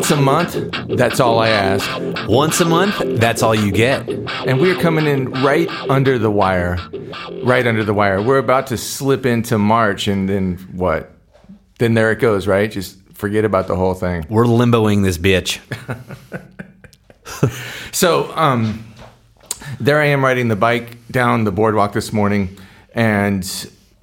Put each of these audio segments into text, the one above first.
Once a month, that's all I ask. Once a month, that's all you get. And we're coming in right under the wire. Right under the wire. We're about to slip into March, and then what? Then there it goes, right? Just forget about the whole thing. We're limboing this bitch. So, um, there I am riding the bike down the boardwalk this morning, and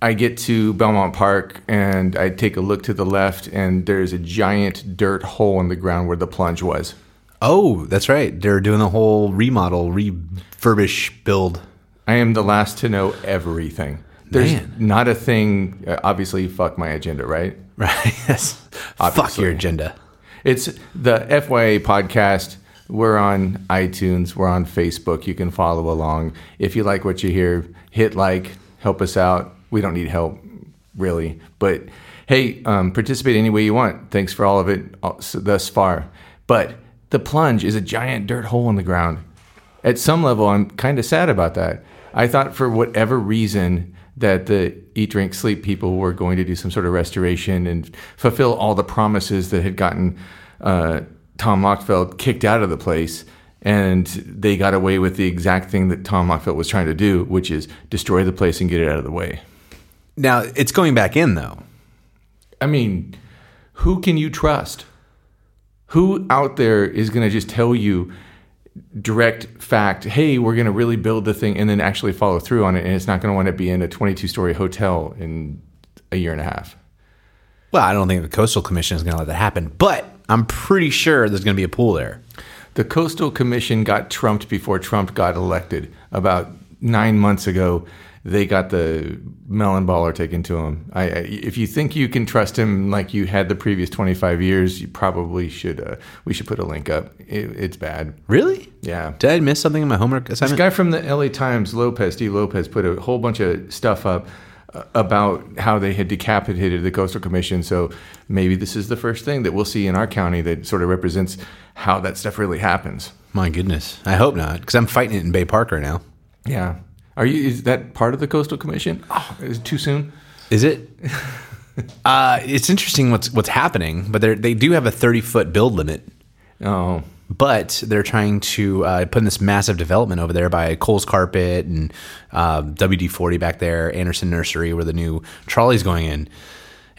I get to Belmont Park, and I take a look to the left, and there's a giant dirt hole in the ground where the plunge was. Oh, that's right. They're doing a whole remodel, refurbish, build. I am the last to know everything. There's Man. not a thing. uh, Obviously, fuck my agenda, right? Right. yes. Fuck your agenda. It's the FYA podcast. We're on iTunes. We're on Facebook. You can follow along. If you like what you hear, hit like, help us out. We don't need help, really. But hey, um, participate any way you want. Thanks for all of it uh, thus far. But the plunge is a giant dirt hole in the ground. At some level, I'm kind of sad about that. I thought for whatever reason that the eat, drink, sleep people were going to do some sort of restoration and fulfill all the promises that had gotten uh, Tom Lochtefeld kicked out of the place. And they got away with the exact thing that Tom Lochtefeld was trying to do, which is destroy the place and get it out of the way. Now, it's going back in, though. I mean, who can you trust? Who out there is going to just tell you direct fact, hey, we're going to really build the thing and then actually follow through on it and it's not going to want to be in a 22 story hotel in a year and a half? Well, I don't think the Coastal Commission is going to let that happen, but I'm pretty sure there's going to be a pool there. The Coastal Commission got trumped before Trump got elected. About nine months ago, they got the melon baller taken to him. I, I, if you think you can trust him like you had the previous 25 years, you probably should. Uh, we should put a link up. It, it's bad. Really? Yeah. Did I miss something in my homework assignment? This guy from the LA Times, Lopez, D. Lopez, put a whole bunch of stuff up uh, about how they had decapitated the Coastal Commission. So maybe this is the first thing that we'll see in our county that sort of represents how that stuff really happens. My goodness. I hope not, because I'm fighting it in Bay Park right now. Yeah. Are you? Is that part of the Coastal Commission? Oh, is it too soon? Is it? uh, it's interesting what's what's happening, but they they do have a 30 foot build limit. Oh, but they're trying to uh, put in this massive development over there by Cole's Carpet and um, WD forty back there, Anderson Nursery, where the new trolley's going in.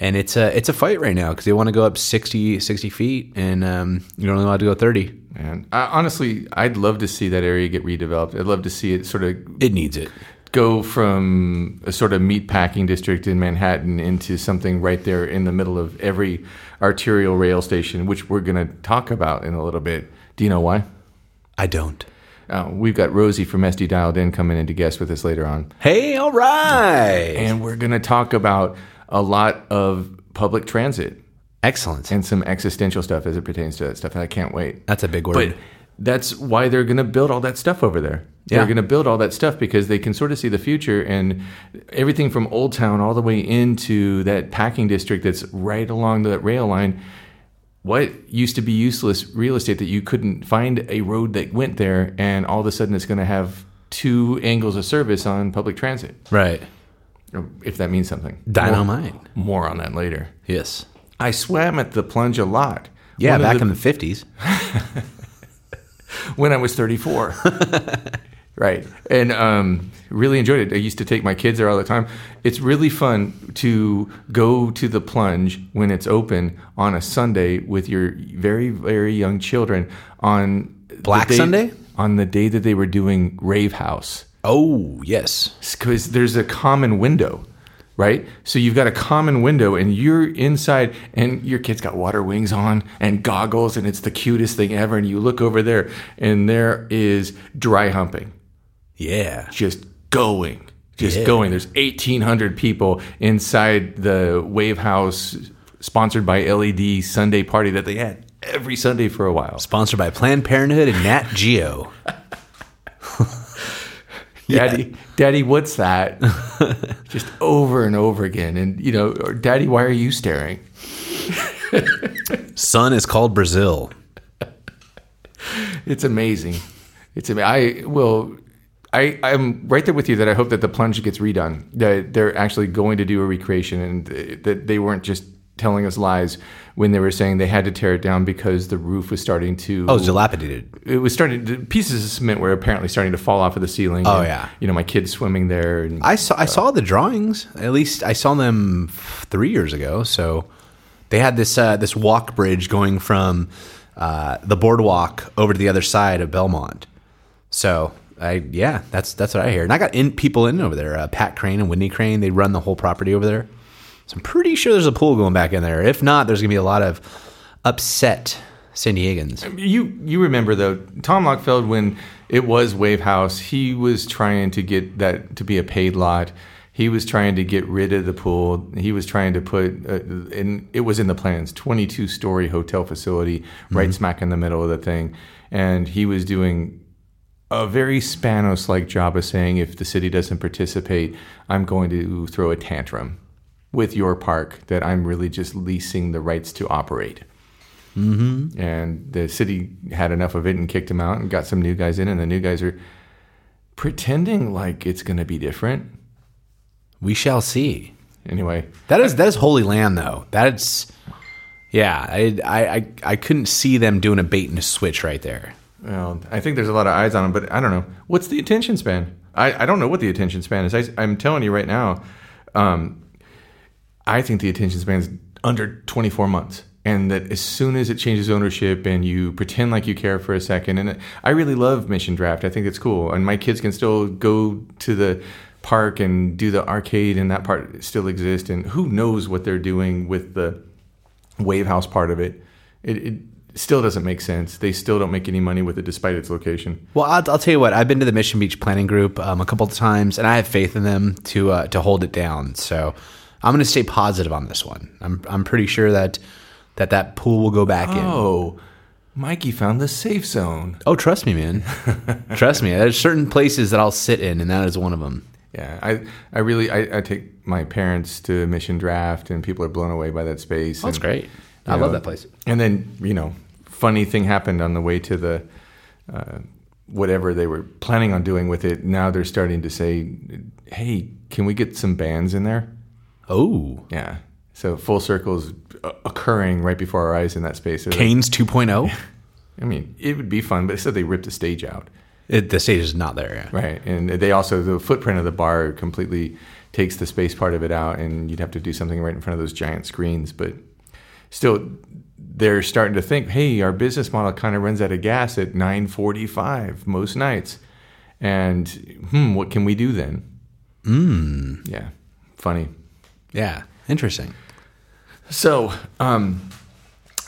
And it's a it's a fight right now because they want to go up 60, 60 feet, and um, you're only allowed to go thirty. Man. I, honestly, I'd love to see that area get redeveloped. I'd love to see it sort of It needs it. go from a sort of meat packing district in Manhattan into something right there in the middle of every arterial rail station, which we're going to talk about in a little bit. Do you know why? I don't. Uh, we've got Rosey from SD Dialed In coming in to guest with us later on. Hey, all right. And we're going to talk about a lot of public transit Excellent. and some existential stuff as it pertains to that stuff. And I can't wait. That's a big word. But that's why they're going to build all that stuff over there. Yeah. They're going to build all that stuff because they can sort of see the future and everything from Old Town all the way into that packing district that's right along the rail line. What used to be useless real estate that you couldn't find a road that went there, and all of a sudden it's going to have two angles of service on public transit, right. Oh, if that means something. Dynamite. More, more on that later. Yes. I swam at the plunge a lot. Yeah, One back the- in the fifties. when I was 34. right. And um, really enjoyed it. I used to take my kids there all the time. It's really fun to go to the plunge when it's open on a Sunday with your very, very young children on Black day- Sunday? On the day that they were doing Rave House. Oh yes. Because there's a common window. Right? So you've got a common window and you're inside and your kid's got water wings on and goggles and it's the cutest thing ever. And you look over there and there is dry humping Yeah. just going, just Yeah. going. There's 1,800 people inside the Wave House sponsored by LED Sunday party that they had every Sunday for a while. Sponsored by Planned Parenthood and Nat Geo. Daddy, Daddy, what's that? just over and over again. And, you know, or Daddy, why are you staring? Son is called Brazil. It's amazing. It's ama- I will. I I'm right there with you that I hope that the plunge gets redone. That they're actually going to do a recreation and that they weren't just telling us lies when they were saying they had to tear it down because the roof was starting to Oh, it's dilapidated. it was starting the pieces of cement were apparently starting to fall off of the ceiling. Oh, and, yeah. you know my kids swimming there. And I saw I saw the drawings. At least I saw them three years ago. So they had this uh, this walk bridge going from uh, the boardwalk over to the other side of Belmont. So I yeah, that's that's what I hear. And I got in people in over there. Uh, Pat Crane and Whitney Crane. They run the whole property over there. So I'm pretty sure there's a pool going back in there. If not, there's gonna be a lot of upset San Diegans. You you remember though Tom Lochtefeld when it was Wave House, he was trying to get that to be a paid lot. He was trying to get rid of the pool. He was trying to put, uh, and it was in the plans, 22 story hotel facility right smack in the middle of the thing. And he was doing a very Spanos like job of saying, if the city doesn't participate, I'm going to throw a tantrum with your park that I'm really just leasing the rights to operate and the city had enough of it and kicked him out and got some new guys in and the new guys are pretending like it's going to be different We shall see. anyway That is that is holy land though. That's yeah. I I I, I couldn't see them doing a bait and a switch right there. well i think there's a lot of eyes on him but i don't know what's the attention span i, I don't know what the attention span is I, i'm telling you right now um, i think the attention span is under 24 months and that as soon as it changes ownership and you pretend like you care for a second and i really love mission draft i think it's cool and my kids can still go to the park and do the arcade and that part still exists and who knows what they're doing with the wave house part of it it, it still doesn't make sense they still don't make any money with it despite its location Well, I'll, I'll tell you what. I've been to the Mission Beach Planning Group um, a couple of times, and I have faith in them to uh, to hold it down. So I'm going to stay positive on this one. I'm I'm pretty sure that that that pool will go back in. oh mikey found the safe zone Oh, trust me, man. trust me. There's certain places that I'll sit in, and that is one of them. Yeah, I, I really, I, I take my parents to Mission Draft, and people are blown away by that space. That's and, great. I you love that place. And then, you know, funny thing happened on the way to the uh, whatever they were planning on doing with it. Now they're starting to say, "Hey, can we get some bands in there?" Oh, Yeah. So full circles uh, occurring right before our eyes in that space. Like- Canes 2.0. I mean, it would be fun, but it said they ripped the stage out. It, the stage is not there yet. Right, and they also the footprint of the bar completely takes the space part of it out, and you'd have to do something right in front of those giant screens. But still, they're starting to think, hey, our business model kind of runs out of gas at nine forty-five most nights, and hmm, what can we do then? Mm. Yeah, funny. Yeah, interesting. So, um,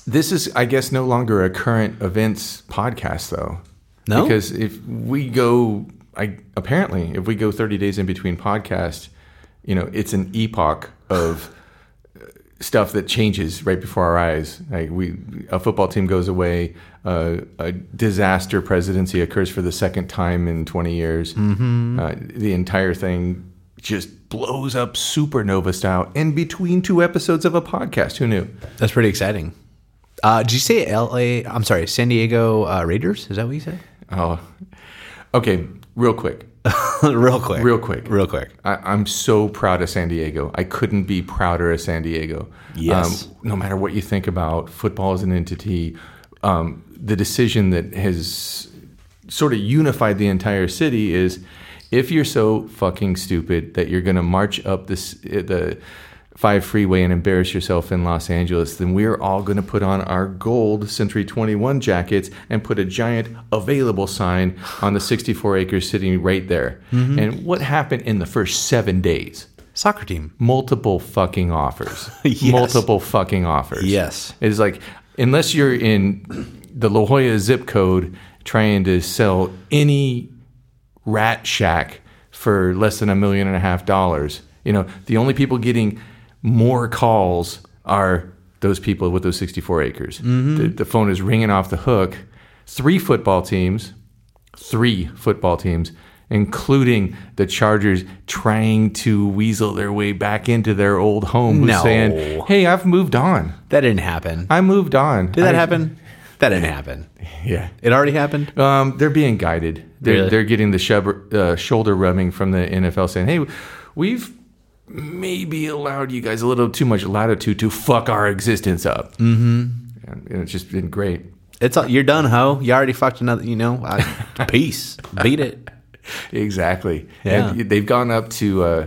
this is, I guess, no longer a current events podcast, though. No? because if we go, I apparently, if we go thirty days in between podcasts, you know, it's an epoch of uh, stuff that changes right before our eyes. Like we, a football team goes away, uh, a disaster presidency occurs for the second time in twenty years. Mm-hmm. Uh, the entire thing just blows up supernova style in between two episodes of a podcast. Who knew? That's pretty exciting. Uh, did you say L.A.? I'm sorry, San Diego uh, Raiders? Is that what you said? Oh, okay. Real quick, real quick. real quick, Real quick. I, I'm so proud of San Diego. I couldn't be prouder of San Diego. Yes. Um, no matter what you think about football as an entity, um, the decision that has sort of unified the entire city is if you're so fucking stupid that you're going to march up this eh, the five freeway and embarrass yourself in Los Angeles, then we're all going to put on our gold Century 21 jackets and put a giant available sign on the 64 acres sitting right there. Mm-hmm. And what happened in the first seven days? Soccer team. Multiple fucking offers. Yes. Multiple fucking offers. Yes. It's like, unless you're in the La Jolla zip code trying to sell any rat shack for less than a million and a half dollars, you know, the only people getting more calls are those people with those 64 acres. Mm-hmm. The, the phone is ringing off the hook. Three football teams, three football teams, including the Chargers trying to weasel their way back into their old home, No. saying, "Hey, I've moved on. That didn't happen. I moved on." Did that I- happen? That didn't happen. Yeah. It already happened? Um, they're being guided. They're, Really? they're getting the shub- uh, shoulder rubbing from the NFL saying, "Hey, we've maybe allowed you guys a little too much latitude to fuck our existence up. Mm-hmm. And, and it's just been great. It's all, you're done, ho. You already fucked another. You know, I, peace. Beat it. Exactly. Yeah. And they've gone up to uh,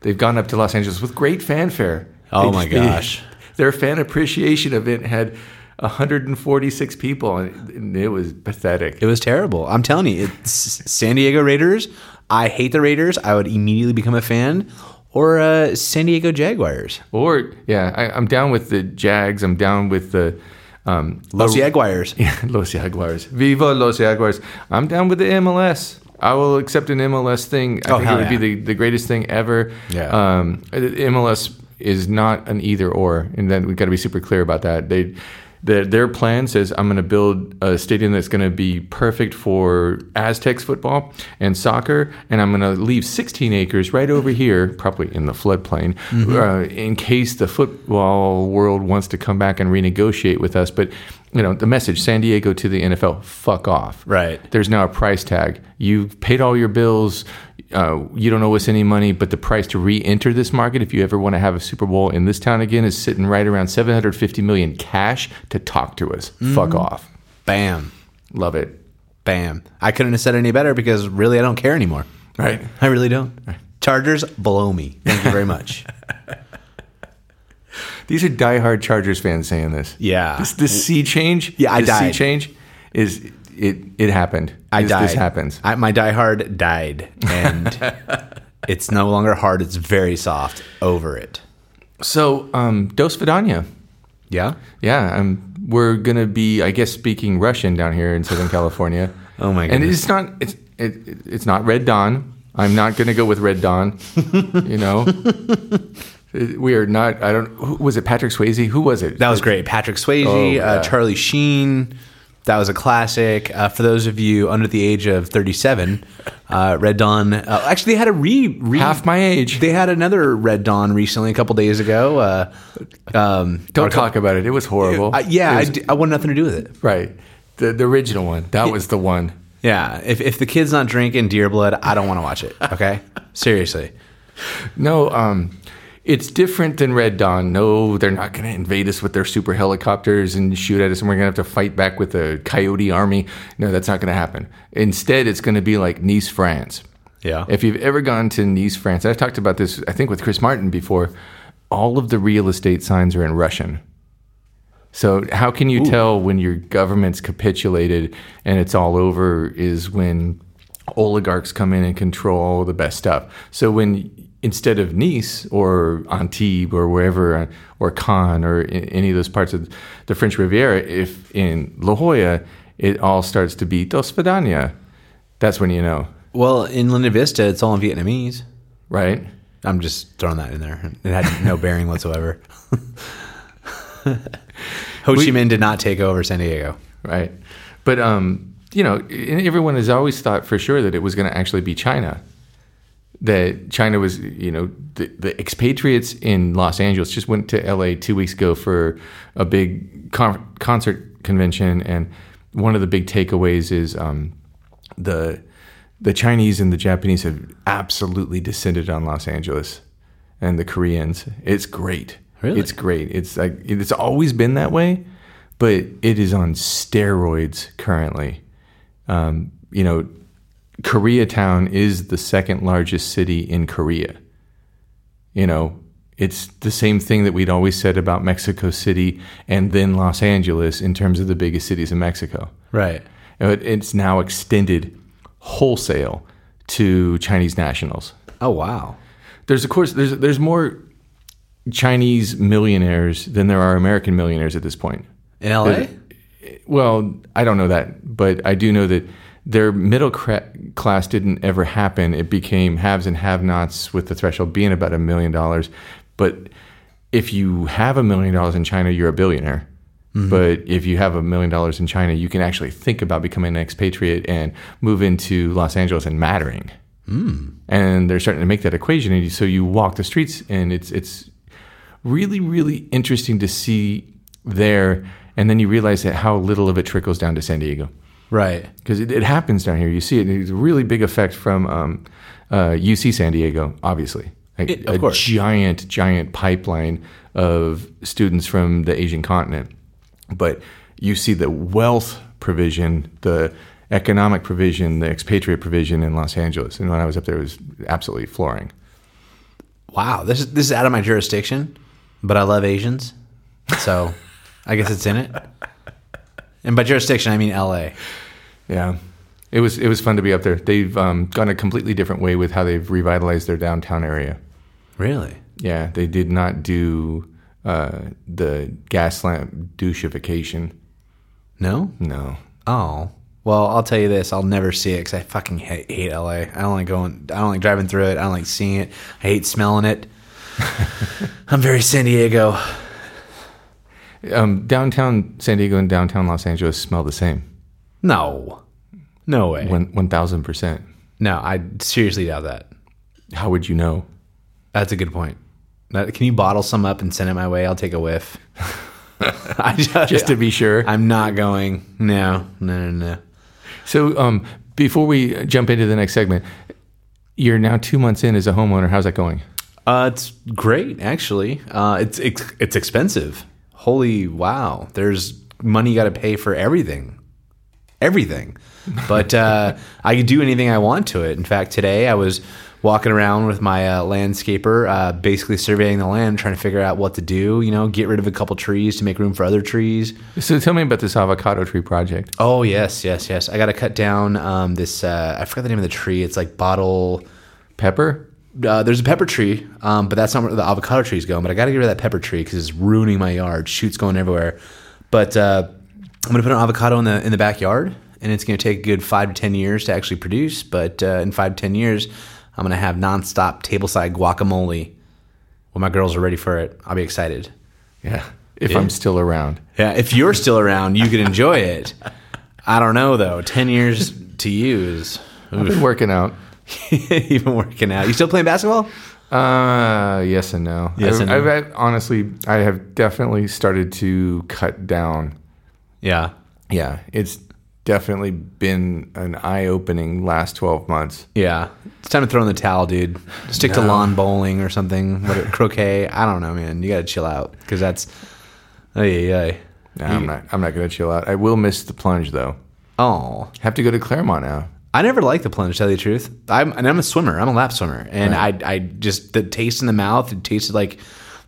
they've gone up to Los Angeles with great fanfare. Oh They- my they- gosh. their fan appreciation event had 146 people, and it, was pathetic. It was terrible. I'm telling you, it's San Diego Raiders. I hate the Raiders. I would immediately become a fan. Or uh, San Diego Jaguars. Or yeah, I, I'm down with the Jags. I'm down with the um, Los Jaguars. Yeah, Los Jaguars. Viva Los Jaguars. I'm down with the MLS. I will accept an MLS thing. I Oh, think it would be the, the greatest thing ever. Yeah. Um, MLS is not an either or, and then we've got to be super clear about that. They, their, their plan says I'm going to build a stadium that's going to be perfect for Aztecs football and soccer, and I'm going to leave 16 acres right over here, probably in the floodplain, Mm-hmm. uh, in case the football world wants to come back and renegotiate with us. But you know, the message: San Diego to the NFL, fuck off. Right. There's now a price tag. You've paid all your bills. Uh, you don't owe us any money, but the price to re-enter this market, if you ever want to have a Super Bowl in this town again, is sitting right around 750 million cash to talk to us. Fuck off. Bam. Love it. Bam. I couldn't have said any better because really I don't care anymore. Right. I really don't. Chargers below me. Thank you very much. These are diehard Chargers fans saying this. Yeah. This, this sea change. Yeah, I this sea died. change is it. It happened. I this, died. This happens. I, my diehard died, and it's no longer hard. It's very soft. Over it. So, um, Dos Vidania. Yeah. Yeah, um, we're gonna be, I guess, speaking Russian down here in Southern California. Oh my god! And it's not, it's, it, it's not Red Dawn. I'm not gonna go with Red Dawn. you know, we are not. I don't. Who, was it Patrick Swayze? Who was it? That was great. Patrick Swayze, Oh, yeah. uh, Charlie Sheen. That was a classic. Uh, for those of you under the age of 37, uh, Red Dawn. Uh, actually, they had a re, re half my age. They had another Red Dawn recently, a couple days ago. Uh, um, don't talk about it. It was horrible. Uh, yeah, I, was- d- I want nothing to do with it. right. The the original one. That was the one. Yeah, if, if the kid's not drinking Deer Blood, I don't want to watch it. Okay, seriously. No, um, it's different than Red Dawn. No, they're not going to invade us with their super helicopters and shoot at us, and we're going to have to fight back with a coyote army. No, that's not going to happen. Instead, it's going to be like Nice, France. Yeah. If you've ever gone to Nice, France, I've talked about this, I think, with Chris Martin before. All of the real estate signs are in Russian. So how can you tell when your government's capitulated and it's all over is when oligarchs come in and control all the best stuff. So when instead of Nice or Antibes or wherever or Cannes or in any of those parts of the French Riviera, if in La Jolla it all starts to be Dos Vidania, that's when you know, Well, in Linda Vista, it's all in Vietnamese. right? I'm just throwing that in there. It had no bearing whatsoever. Ho Chi Minh did not take over San Diego. right? But um, you know, everyone has always thought for sure that it was going to actually be China. That China was, you know, the, the expatriates in Los Angeles just went to LA two weeks ago for a big con- concert convention, and one of the big takeaways is um, the the Chinese and the Japanese have absolutely descended on Los Angeles, and the Koreans. It's great. Really? It's great. It's like it's always been that way, but it is on steroids currently. Um, you know, Koreatown is the second largest city in Korea. You know, it's the same thing that we'd always said about Mexico City and then Los Angeles in terms of the biggest cities in Mexico. Right. Uh, it's now extended wholesale to Chinese nationals. Oh, wow. There's of course there's there's more Chinese millionaires than there are American millionaires at this point. In LA? Uh, well, I don't know that, but I do know that their middle cra- class didn't ever happen. It became haves and have-nots with the threshold being about a million dollars. But if you have a million dollars in China, you're a billionaire. Mm-hmm. But if you have a million dollars in China, you can actually think about becoming an expatriate and move into Los Angeles and mattering. Mm. And they're starting to make that equation. And so you walk the streets, and it's it's really really interesting to see there. And then you realize that how little of it trickles down to San Diego Right. because it, it happens down here. You see it. It's a really big effect from um, uh, UC San Diego, obviously. like It- of a course. giant, giant pipeline of students from the Asian continent. But you see the wealth provision, the economic provision, the expatriate provision in Los Angeles. And when I was up there, it was absolutely flooring. Wow, this is this is out of my jurisdiction, but I love Asians, so I guess it's in it. And by jurisdiction, I mean L.A. Yeah. It was it was fun to be up there. They've um, gone a completely different way with how they've revitalized their downtown area. Really? Yeah, they did not do uh, the gas lamp doucheification. No. No, Oh. Well, I'll tell you this: I'll never see it because I fucking hate, hate LA. I don't like going. I don't like driving through it. I don't like seeing it. I hate smelling it. I'm very San Diego. um, downtown San Diego and downtown Los Angeles smell the same. No, no way. One one thousand percent. no, I seriously doubt that. How would you know? That's a good point. That- Can you bottle some up and send it my way? I'll take a whiff. I just, Just to be sure. I'm not going. No, no, no, no. So, um, before we jump into the next segment, you're now two months in as a homeowner. How's that going? Uh, it's great, actually. Uh, it's, it's it's expensive. Holy wow! There's money you got to pay for everything, everything. But uh, I can do anything I want to it. In fact, today I was walking around with my uh, landscaper, uh, basically surveying the land, trying to figure out what to do. You know, get rid of a couple trees to make room for other trees. So, tell me about this avocado tree project. Oh yes, yes, yes. I got to cut down um, this. Uh, I forgot the name of the tree. It's like bottle. Pepper. Uh, there's a pepper tree, um, but that's not where the avocado tree is going. But I got to get rid of that pepper tree because it's ruining my yard. Shoots going everywhere. But uh, I'm gonna put an avocado in the in the backyard, and it's gonna take a good five to ten years to actually produce. But uh, in five to ten years, I'm gonna have nonstop tableside guacamole. When my girls are ready for it, I'll be excited. Yeah. If Yeah. I'm still around. Yeah, if you're still around, you can enjoy it. I don't know though. Ten years to use. I've been working out. Even working out. You still playing basketball? Uh, yes and no. Yes I've, and no. I've, honestly, I have definitely started to cut down. Yeah. Yeah, it's definitely been an eye-opening last 12 months. Yeah. It's time to throw in the towel, dude. Stick to lawn bowling or something. What, croquet. I don't know, man. You got to chill out because that's. Oh, yeah, yeah. No, I'm not. I'm not going to chill out. I will miss the plunge though. Oh. Have to go to Clairemont now. I never liked the plunge, to tell you the truth. I'm, and I'm a swimmer. I'm a lap swimmer. And I, I just, the taste in the mouth, it tasted like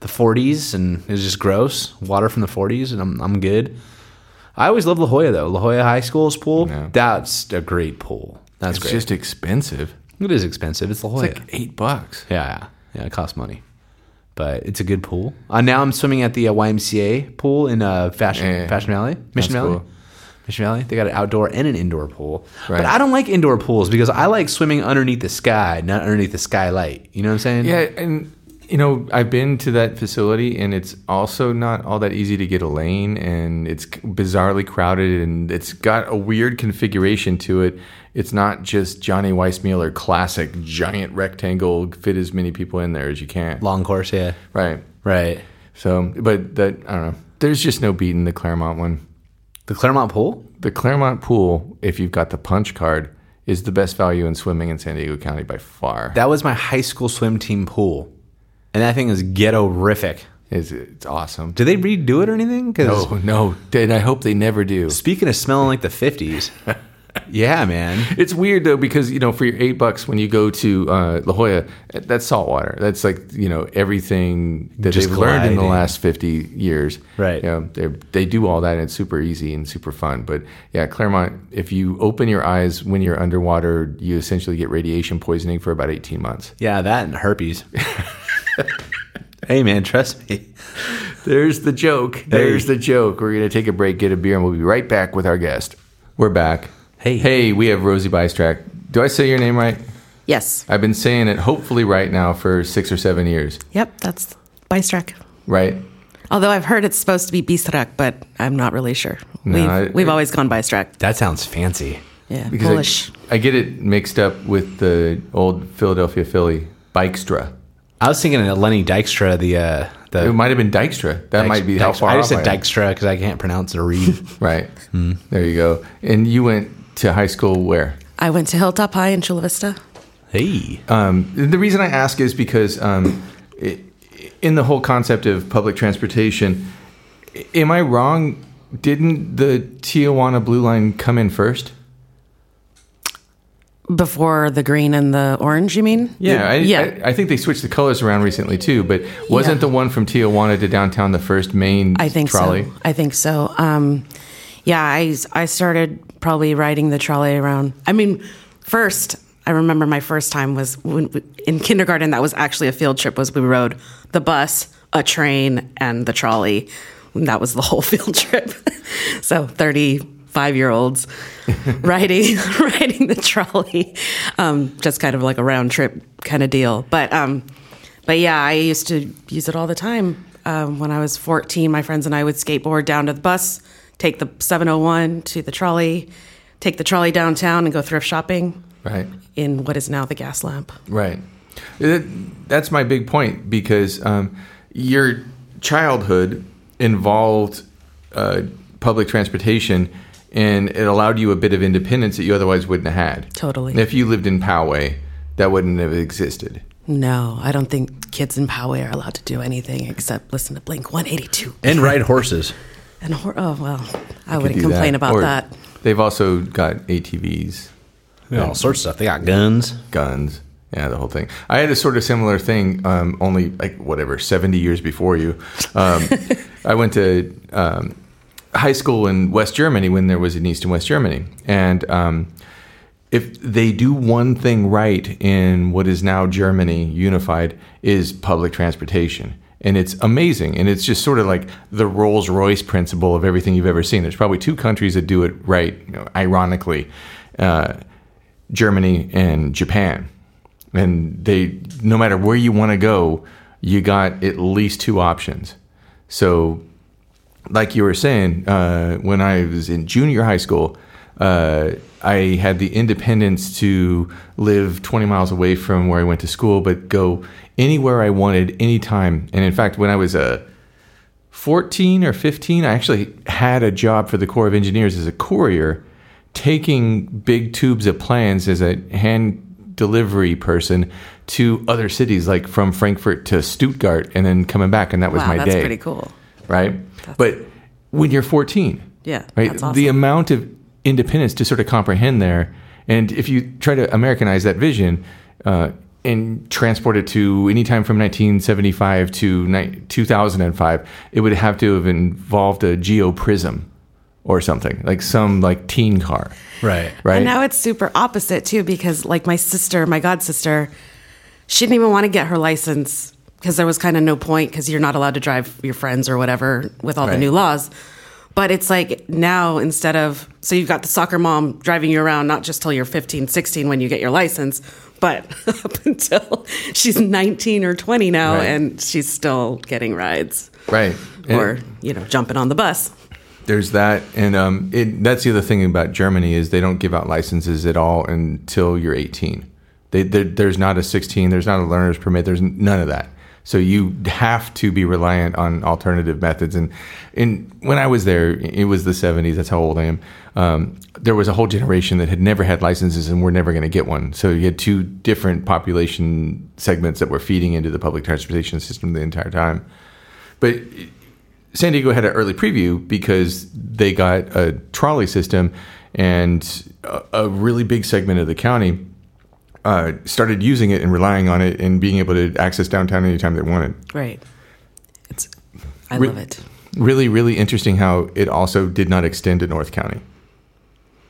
the 40s and it was just gross. Water from the 40s, and I'm, I'm good. I always love La Jolla, though. La Jolla High School's pool, Yeah. that's a great pool. That's It's great. just expensive. it is expensive. It's La Jolla. It's like eight bucks. Yeah, yeah, yeah. It costs money, but it's a good pool. Uh, now I'm swimming at the uh, YMCA pool in uh, Fashion Yeah, Fashion Valley, Mission Valley, cool. Mission Valley. They got an outdoor and an indoor pool. Right. But I don't like indoor pools because I like swimming underneath the sky, not underneath the skylight. You know what I'm saying? Yeah, and you know, I've been to that facility, and it's also not all that easy to get a lane, and it's bizarrely crowded, and it's got a weird configuration to it. It's not just Johnny Weissmuller classic giant rectangle, fit as many people in there as you can. Long course. Yeah. Right. Right. So, but that I don't know. There's just no beating the Clairemont one. The Clairemont pool. The Clairemont pool, if you've got the punch card, is the best value in swimming in San Diego County by far. That was my high school swim team pool, and that thing is ghetto-rific. It's, it's awesome. Did they redo it or anything? 'Cause No, no, and I hope they never do. speaking of smelling like the 50s, yeah, man. It's weird though because you know for your eight bucks when you go to uh, La Jolla, that's salt water. That's like you know everything that Just they've learned in the last fifty years. Right. You know, they they do all that and it's super easy and super fun. But yeah, Clairemont, if you open your eyes when you're underwater, you essentially get radiation poisoning for about eighteen months. Yeah, that and herpes. hey, man, trust me. There's the joke. There's the joke. We're gonna take a break, get a beer, and we'll be right back with our guest. We're back. Hey. hey, we have Rosey Bystrak. Do I say your name right? Yes. I've been saying it hopefully right now for six or seven years, Yep, that's Bystrak. right? Although I've heard it's supposed to be Bistrak, but I'm not really sure. No, we've, I- we've always gone Bystrak. That sounds fancy. Yeah, Because Polish. I, I get it mixed up with the old Philadelphia Philly Bikestra. I was thinking of Lenny Dykstra, the uh, the It might have been Dykstra. That Dyks- might be how Dykstra. far I just off said am. Dykstra because I can't pronounce it or read. Right. Hmm. There you go. And you went to high school where? I went to Hilltop High in Chula Vista. Hey. Um, the reason I ask is because um, i in the whole concept of public transportation, am I wrong? Didn't the Tijuana Blue Line come in first? Before the green and the orange, you mean? Yeah, I, yeah. I, I think they switched the colors around recently too. But wasn't Yeah. the one from Tijuana to downtown the first main I think trolley? so. I think so. Um, yeah, I I started probably riding the trolley around. I mean, first I remember my first time was when in kindergarten. That was actually a field trip. Was we rode the bus, a train, and the trolley. And that was the whole field trip. so thirty five year olds riding riding the trolley, um, just kind of like a round trip kind of deal. But um, but yeah, I used to use it all the time. Um, when I was 14, my friends and I would skateboard down to the bus, take the 701 to the trolley, take the trolley downtown, and go thrift shopping Right. in what is now the gas lamp. Right. That- That's my big point because um, your childhood involved uh, public transportation and it allowed you a bit of independence that you otherwise wouldn't have had. Totally. If you lived in Poway, that wouldn't have existed. No, I don't think kids in Poway are allowed to do anything except listen to Blink 182. And ride horses. And hor- oh well, I wouldn't Do complain about Or that. They've also got ATVs, yeah, All sorts of stuff. They got guns. guns. Yeah, the whole thing. I had a sort of similar thing, um, only like whatever, 70 years before you. Um, I went to um, high school in West Germany when there was an East and West Germany. And um, if they do one thing right in what is now Germany unified, is public transportation. And it's amazing. And it's just sort of like the Rolls Royce principle of everything you've ever seen. There's probably two countries that do it right, you know, ironically uh, Germany and Japan and they no matter where you want to go you got at least two options so like you were saying uh, when i was in junior high school uh, i had the independence to live 20 miles away from where i went to school but go anywhere i wanted anytime and in fact when i was a 14 or 15, I actually had a job for the Corps of Engineers as a courier, taking big tubes of plans as a hand delivery person to other cities, like from Frankfurt to Stuttgart, and then coming back. And that was wow, my that's day. pretty cool. Right? But when you're 14, Yeah, right? awesome. The amount of independence to sort of comprehend there, and if you try to Americanize that vision uh, and transport it to any time from 1975 to ni- 2005, it would have to have involved a Geo Prizm or something like some like teen car, Right. right? And now it's super opposite too, because like my sister, my god sister, she didn't even want to get her license because there was kind of no point because you're not allowed to drive your friends or whatever with all Right. the new laws. But it's like now instead of so you've got the soccer mom driving you around not just till you're 15, 16 when you get your license, but up until she's 19 or 20 now Right. and she's still getting rides right. And- or you know jumping on the bus. There's that, and um, it, that's the other thing about Germany is they don't give out licenses at all until you're 18. They, there's not a 16, there's not a learner's permit, there's none of that. So you have to be reliant on alternative methods. And, and when I was there, it was the 70s. That's how old I am. Um, there was a whole generation that had never had licenses and were never going to get one. So you had two different population segments that were feeding into the public transportation system the entire time. But San Diego had an early preview because they got a trolley system, and a, a really big segment of the county uh, started using it and relying on it and being able to access downtown anytime they wanted. Right. It's I Re- love it. Really, really interesting how it also did not extend to North County.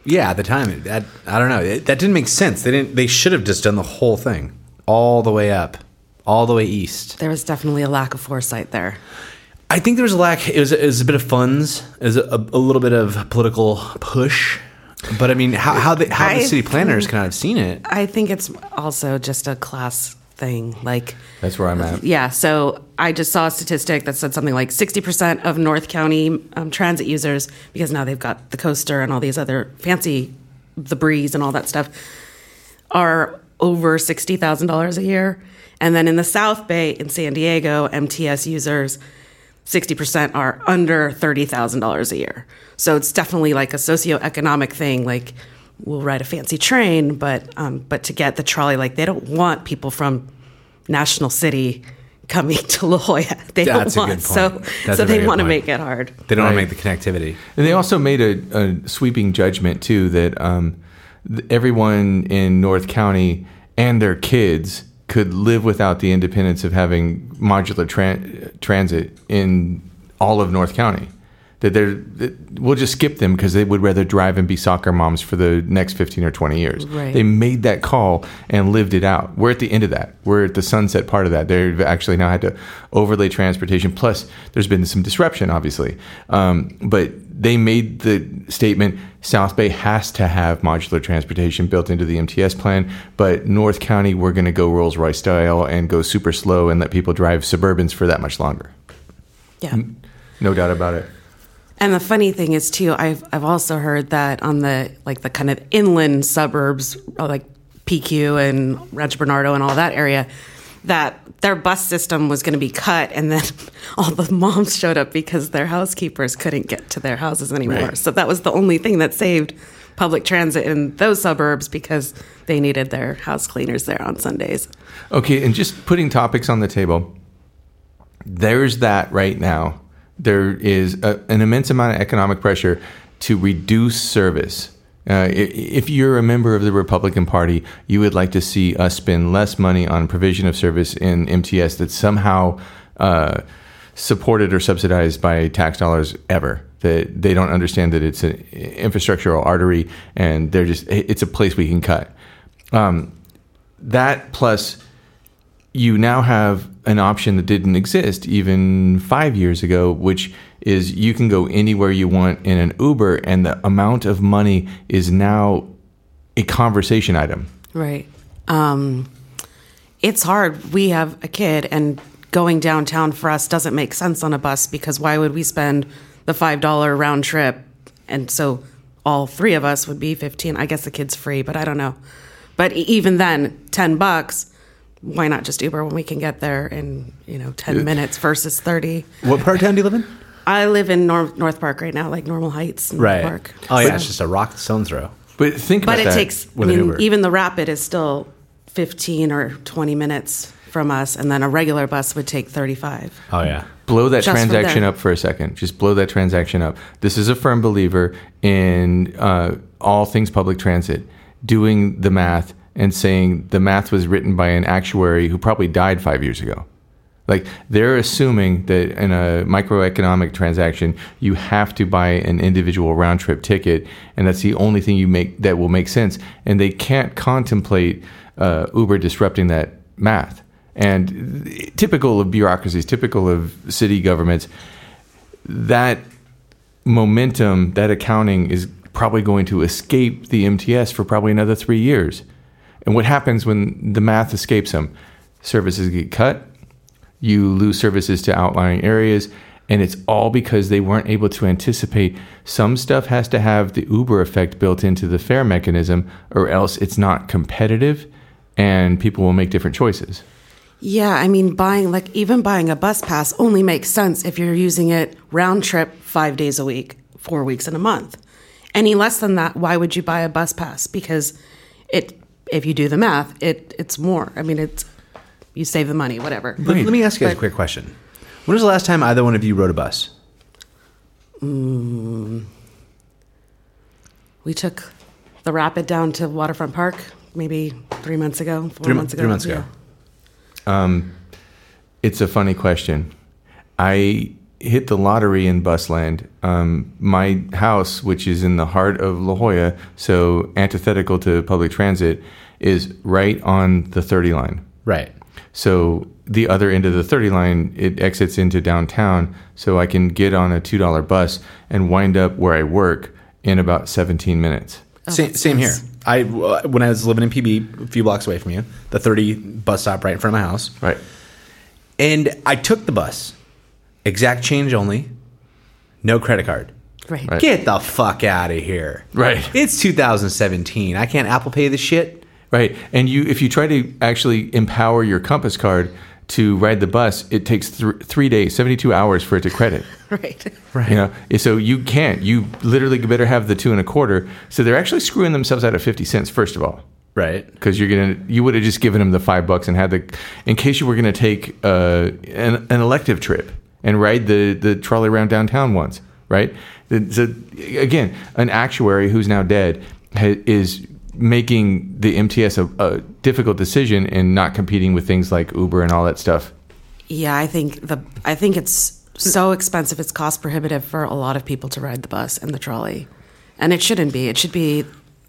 Yeah, at the time, that I don't know. It, that didn't make sense. They didn't. They should have just done the whole thing, all the way up, all the way east. There was definitely a lack of foresight there. I think there was a lack. It was, it was a bit of funds. It was a, a little bit of political push. But I mean, how how the, how the city planners kind of seen it. I think it's also just a class thing. Like, That's where I'm at. yeah, so I just saw a statistic that said something like 60% of North County um, transit users, because now they've got the coaster and all these other fancy, the breeze and all that stuff, are over $60,000 a year. And then in the South Bay in San Diego, MTS users, 60% are under $30,000 a year. So it's definitely like a socioeconomic thing. Like we'll ride a fancy train, but um, but to get the trolley, like they don't want people from National City coming to La Jolla. They That's a don't good want so point. That's so a very they want to make it hard. They don't want to make the connectivity. And they also made a, a sweeping judgment too that um, everyone in North County and their kids could live without the independence of having modular tran- transit in all of North County. That they're that we'll just skip them because they would rather drive and be soccer moms for the next fifteen or twenty years. Right. They made that call and lived it out. We're at the end of that. We're at the sunset part of that. They've actually now had to overlay transportation. Plus, there's been some disruption, obviously. Um, but they made the statement South Bay has to have modular transportation built into the MTS plan. But North County, we're going to go Rolls Royce style and go super slow and let people drive Suburbans for that much longer. Yeah. No doubt about it. And the funny thing is too, I've I've also heard that on the like the kind of inland suburbs, uh, like PQ and Rancho Bernardo and all that area, that their bus system was going to be cut, and then all the moms showed up because their housekeepers couldn't get to their houses anymore. Right. So that was the only thing that saved public transit in those suburbs because they needed their house cleaners there on Sundays. Okay, and just putting topics on the table, there's that right now. There is a, an immense amount of economic pressure to reduce service. Uh, if you're a member of the Republican Party, you would like to see us spend less money on provision of service in MTS that's somehow uh, supported or subsidized by tax dollars ever. That they don't understand that it's an infrastructural artery and they're just it's a place we can cut. Um, that plus you now have an option that didn't exist even five years ago, which is you can go anywhere you want in an Uber, and the amount of money is now a conversation item. Right. Um, it's hard. We have a kid, and going downtown for us doesn't make sense on a bus because why would we spend the $5 round trip? And so all three of us would be 15. I guess the kid's free, but I don't know. But even then, 10 bucks, why not just Uber when we can get there in, you know, 10 minutes versus 30? What part of town do you live in? I live in North, North Park right now, like Normal Heights, North Park. Oh yeah, So- it's just a rock stone throw. But think about but it that takes, I with an mean, Uber. even the rapid is still 15 or 20 minutes from us, and then a regular bus would take 35. Oh yeah. blow that Just transaction up for a second. Just blow that transaction up. This is a firm believer in uh, all things public transit, doing the math and saying the math was written by an actuary who probably died five years ago. Like they're assuming that in a microeconomic transaction, you have to buy an individual round trip ticket, and that's the only thing you make that will make sense. And they can't contemplate uh, Uber disrupting that math. And typical of bureaucracies, typical of city governments, that momentum, that accounting is probably going to escape the MTS for probably another three years. And what happens when the math escapes them? Services get cut, you lose services to outlying areas, and it's all because they weren't able to anticipate some stuff has to have the Uber effect built into the fare mechanism, or else it's not competitive and people will make different choices. Yeah, I mean, buying, like, even buying a bus pass only makes sense if you're using it round trip five days a week, four weeks in a month. Any less than that, why would you buy a bus pass? Because it, if you do the math, it it's more. I mean, it's, you save the money, whatever. Let, let me ask you guys a quick question. When was the last time either one of you rode a bus? Mm. We took the Rapid down to Waterfront Park maybe three months ago, four Three, months ago. three months ago. Yeah. Um, it's a funny question. I hit the lottery in Busland. Um, my house, which is in the heart of La Jolla, so antithetical to public transit, is right on the 30 line. Right. So the other end of the 30 line, it exits into downtown. So I can get on a $2 bus and wind up where I work in about 17 minutes. same that's same here. I uh, when I was living in PB, a few blocks away from you, the 30 bus stop right in front of my house, Right. and I took the bus, exact change only, no credit card. Right. Right. Get the fuck out of here. Right. It's 2017. I can't Apple Pay this shit. Right. And you if you try to actually empower your Compass card, to ride the bus, it takes th- three days, 72 hours for it to credit. right. Right. You know, so you can't. You literally better have the two and a quarter. So they're actually screwing themselves out of 50 cents, first of all Right. because you're gonna you would have just given them the five bucks and had the in case you were gonna take uh, an, an elective trip and ride the the trolley around downtown once, right? The, again, an actuary who's now dead ha, is making the MTS a, a difficult decision in not competing with things like Uber and all that stuff. Yeah, I think the I think it's so expensive. It's cost prohibitive for a lot of people to ride the bus and the trolley, and it shouldn't be. It should be,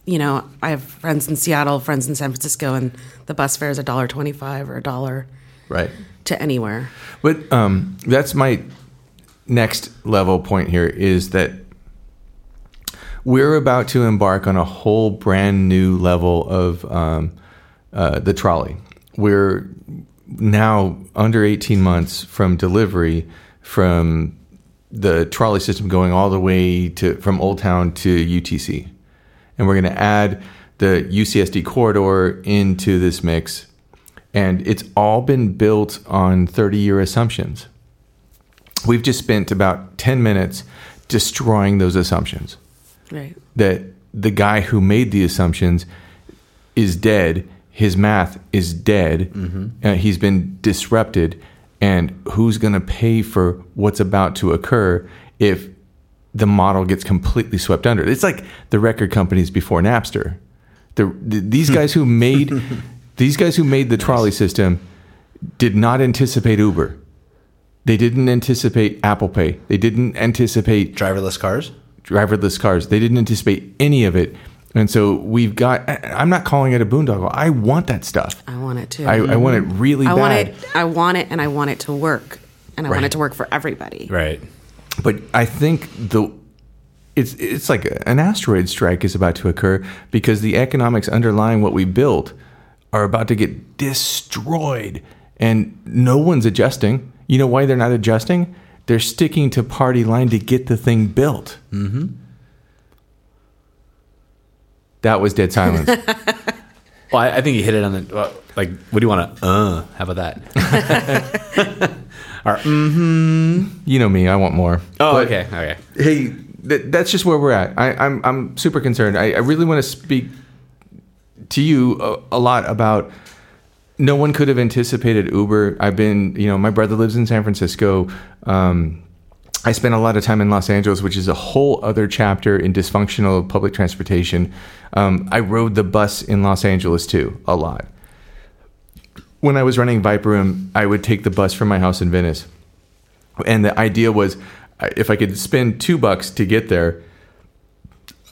you know, I have friends in Seattle, friends in San Francisco, and the bus fare is a dollar twenty-five or a dollar Right. To anywhere. But um, that's my next level point here is that we're about to embark on a whole brand new level of um, uh, the trolley. We're now under 18 months from delivery from the trolley system going all the way to from Old Town to UTC. And we're going to add the UCSD corridor into this mix. And it's all been built on 30 year assumptions. We've just spent about 10 minutes destroying those assumptions Right. that the guy who made the assumptions is dead. His math is dead. Uh, he's been disrupted. And who's going to pay for what's about to occur if the model gets completely swept under? It's like the record companies before Napster. The, the, these guys who made these guys who made the trolley system did not anticipate Uber. They didn't anticipate Apple Pay. They didn't anticipate Driverless cars. driverless cars. They didn't anticipate any of it. And so we've got, I- I'm not calling it a boondoggle. I want that stuff. I want it too. I, I want it mm-hmm. really I bad. want it. I want it, and I want it to work, and I want it to work for everybody. Right. But I think the it's it's like an asteroid strike is about to occur because the economics underlying what we built are about to get destroyed, and no one's adjusting. You know why they're not adjusting? They're sticking to party line to get the thing built. Mm-hmm. That was dead silence. Well, I, I think you hit it on the well, like. What do you want to? Uh, how about that? or, mm, you know me. I want more. oh, But- okay, okay. hey, th- that's just where we're at. I, I'm I'm super concerned. I, I really want to speak to you a, a lot about. No one could have anticipated Uber. I've been, you know, my brother lives in San Francisco. Um, I spent a lot of time in Los Angeles, which is a whole other chapter in dysfunctional public transportation. Um, I rode the bus in Los Angeles too, a lot. When I was running Viper Room, I would take the bus from my house in Venice and the idea was if I could spend two bucks to get there,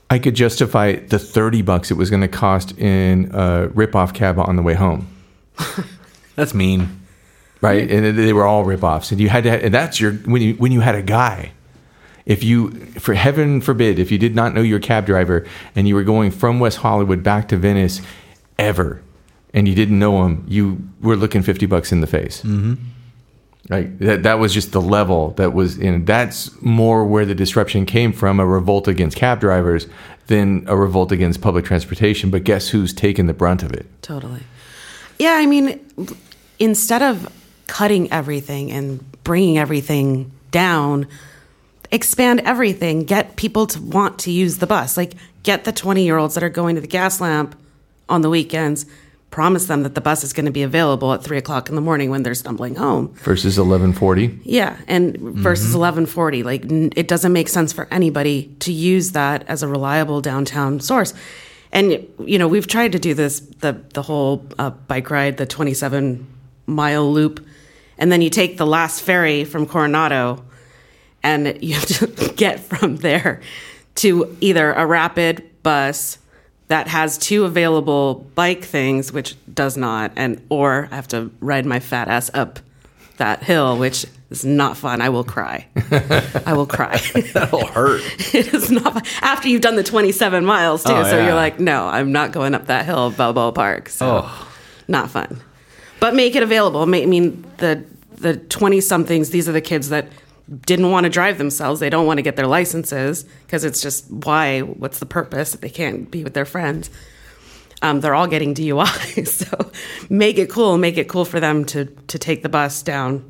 I could justify the 30 bucks it was going to cost in a rip-off cab on the way home. That's mean. Right. And they were all rip-offs. And you had to, and that's your, when you, when you had a guy, if you, for heaven forbid, if you did not know your cab driver and you were going from West Hollywood back to Venice ever, and you didn't know him, you were looking 50 bucks in the face. Mm-hmm. Right. That, that was just the level that was in. That's more where the disruption came from a revolt against cab drivers than a revolt against public transportation. But guess who's taking the brunt of it? Totally. Yeah, I mean, instead of cutting everything and bringing everything down, expand everything. Get people to want to use the bus. Like, get the 20 year olds that are going to the Gaslamp on the weekends, promise them that the bus is going to be available at three o'clock in the morning when they're stumbling home. Versus 1140. Yeah, and versus 1140, like n- it doesn't make sense for anybody to use that as a reliable downtown source. And you know, we've tried to do this the the whole uh, bike ride, the 27 mile loop, and then you take the last ferry from Coronado, and you have to get from there to either a rapid bus that has two available bike things, which does not, and or I have to ride my fat ass up that hill, which is not fun. I will cry. I will cry. That'll hurt. it is not fun. after you've done the 27 miles too. Oh, so yeah. you're like, no, I'm not going up that hill, Balboa Park. So Oh. not fun. But make it available. I mean, the the 20 somethings. These are the kids that didn't want to drive themselves. They don't want to get their licenses because it's just why? What's the purpose if they can't be with their friends? um, they're all getting DUI. so make it cool. Make it cool for them to to take the bus down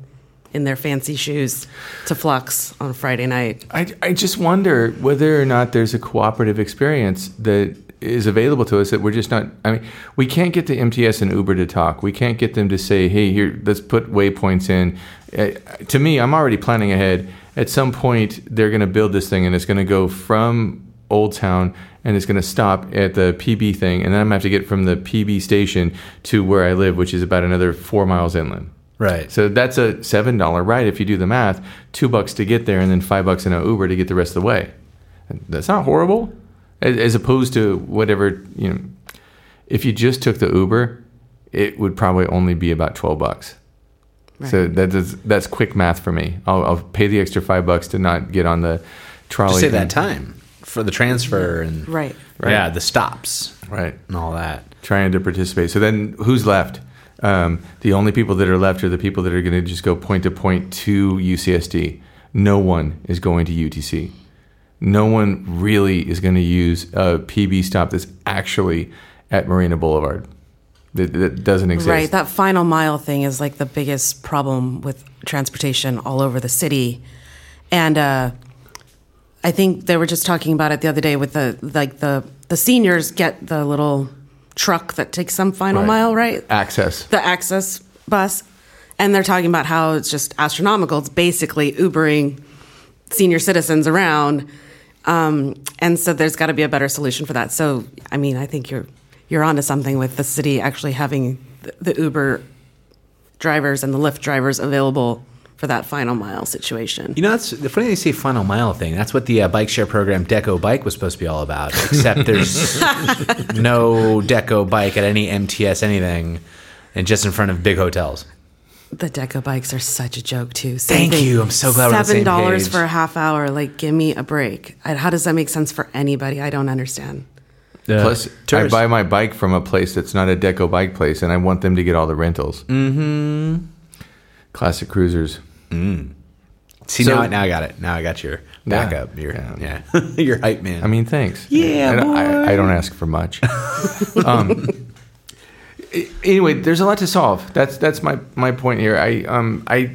in their fancy shoes to Flux on Friday night. I, I just wonder whether or not there's a cooperative experience that is available to us that we're just not. I mean, we can't get the MTS and Uber to talk. We can't get them to say, "Hey, here, let's put waypoints in." Uh, to me, I'm already planning ahead. At some point, they're going to build this thing, and it's going to go from Old Town, and it's going to stop at the PB thing, and then I'm going to have to get from the PB station to where I live, which is about another four miles inland. Right. So that's a seven dollar ride if you do the math. Two bucks to get there, and then five bucks in an Uber to get the rest of the way. That's not horrible, as, as opposed to whatever you know. If you just took the Uber, it would probably only be about twelve bucks. So that is, that's quick math for me. I'll, I'll pay the extra five bucks to not get on the trolley. Just save that time for the transfer and Right. yeah, the stops right? and all that. Trying to participate. So then, who's left? Um, the only people that are left are the people that are going to just go point to point to UCSD. No one is going to UTC. No one really is going to use a PB stop that's actually at Morena Boulevard. That, that doesn't exist. Right. That final mile thing is like the biggest problem with transportation all over the city. And uh, I think they were just talking about it the other day with the like the the seniors get the little truck that takes them final Right. mile, right? Access. The access bus. And they're talking about how it's just astronomical. It's basically Ubering senior citizens around. Um, and so there's got to be a better solution for that. So, I mean, I think you're you're onto something with the city actually having the, the Uber drivers and the Lyft drivers available for that final mile situation. You know, that's the funny they say final mile thing. That's what the uh, bike share program Deco Bike was supposed to be all about. Except there's no Deco Bike at any MTS anything, and just in front of big hotels. The Deco bikes are such a joke too. Thank you. I'm so glad we're on the Seven dollars page. for a half hour. Like, give me a break. I- How does that make sense for anybody? I don't understand. Plus, I tourists. buy my bike from a place that's not a Deco bike place, and I want them to get all the rentals. Mm-hmm. Classic cruisers. See So- now, now I got it. Now I got your Yeah. backup. Your Yeah. yeah, your hype man. I mean, thanks. Yeah, I, don't- I, I don't ask for much. um, a- anyway, there's a lot to solve. That's that's my my point here. I um I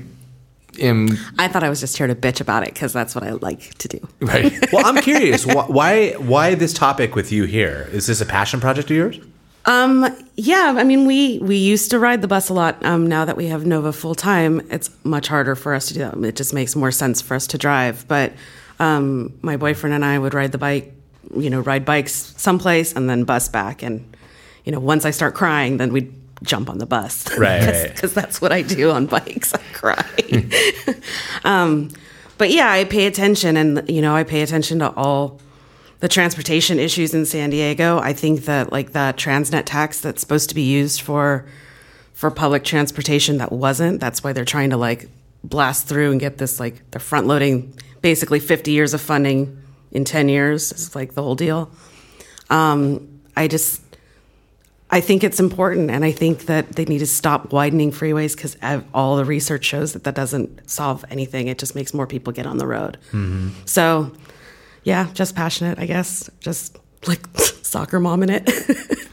am I thought I was just here to bitch about it because that's what I like to do. right. well, I'm curious. wh- Why why this topic with you here? Is this a passion project of yours? Um, yeah, I mean, we we used to ride the bus a lot. Um, now that we have Nova full time, it's much harder for us to do that. It just makes more sense for us to drive. But um, my boyfriend and I would ride the bike, you know, ride bikes someplace and then bus back. And you know, once I start crying, then we'd jump on the bus, Right, right. Because that's what I do on bikes. I cry. um, but yeah, I pay attention, and you know, I pay attention to all the transportation issues in San Diego. I think that like that Transnet tax that's supposed to be used for for public transportation that wasn't. That's why they're trying to like blast through and get this like they're front loading basically 50 years of funding in 10 years. It's like the whole deal. Um, I just I think it's important, and I think that they need to stop widening freeways because all the research shows that that doesn't solve anything. It just makes more people get on the road. Mm-hmm. So, yeah, just passionate, I guess. Just like soccer mom in it.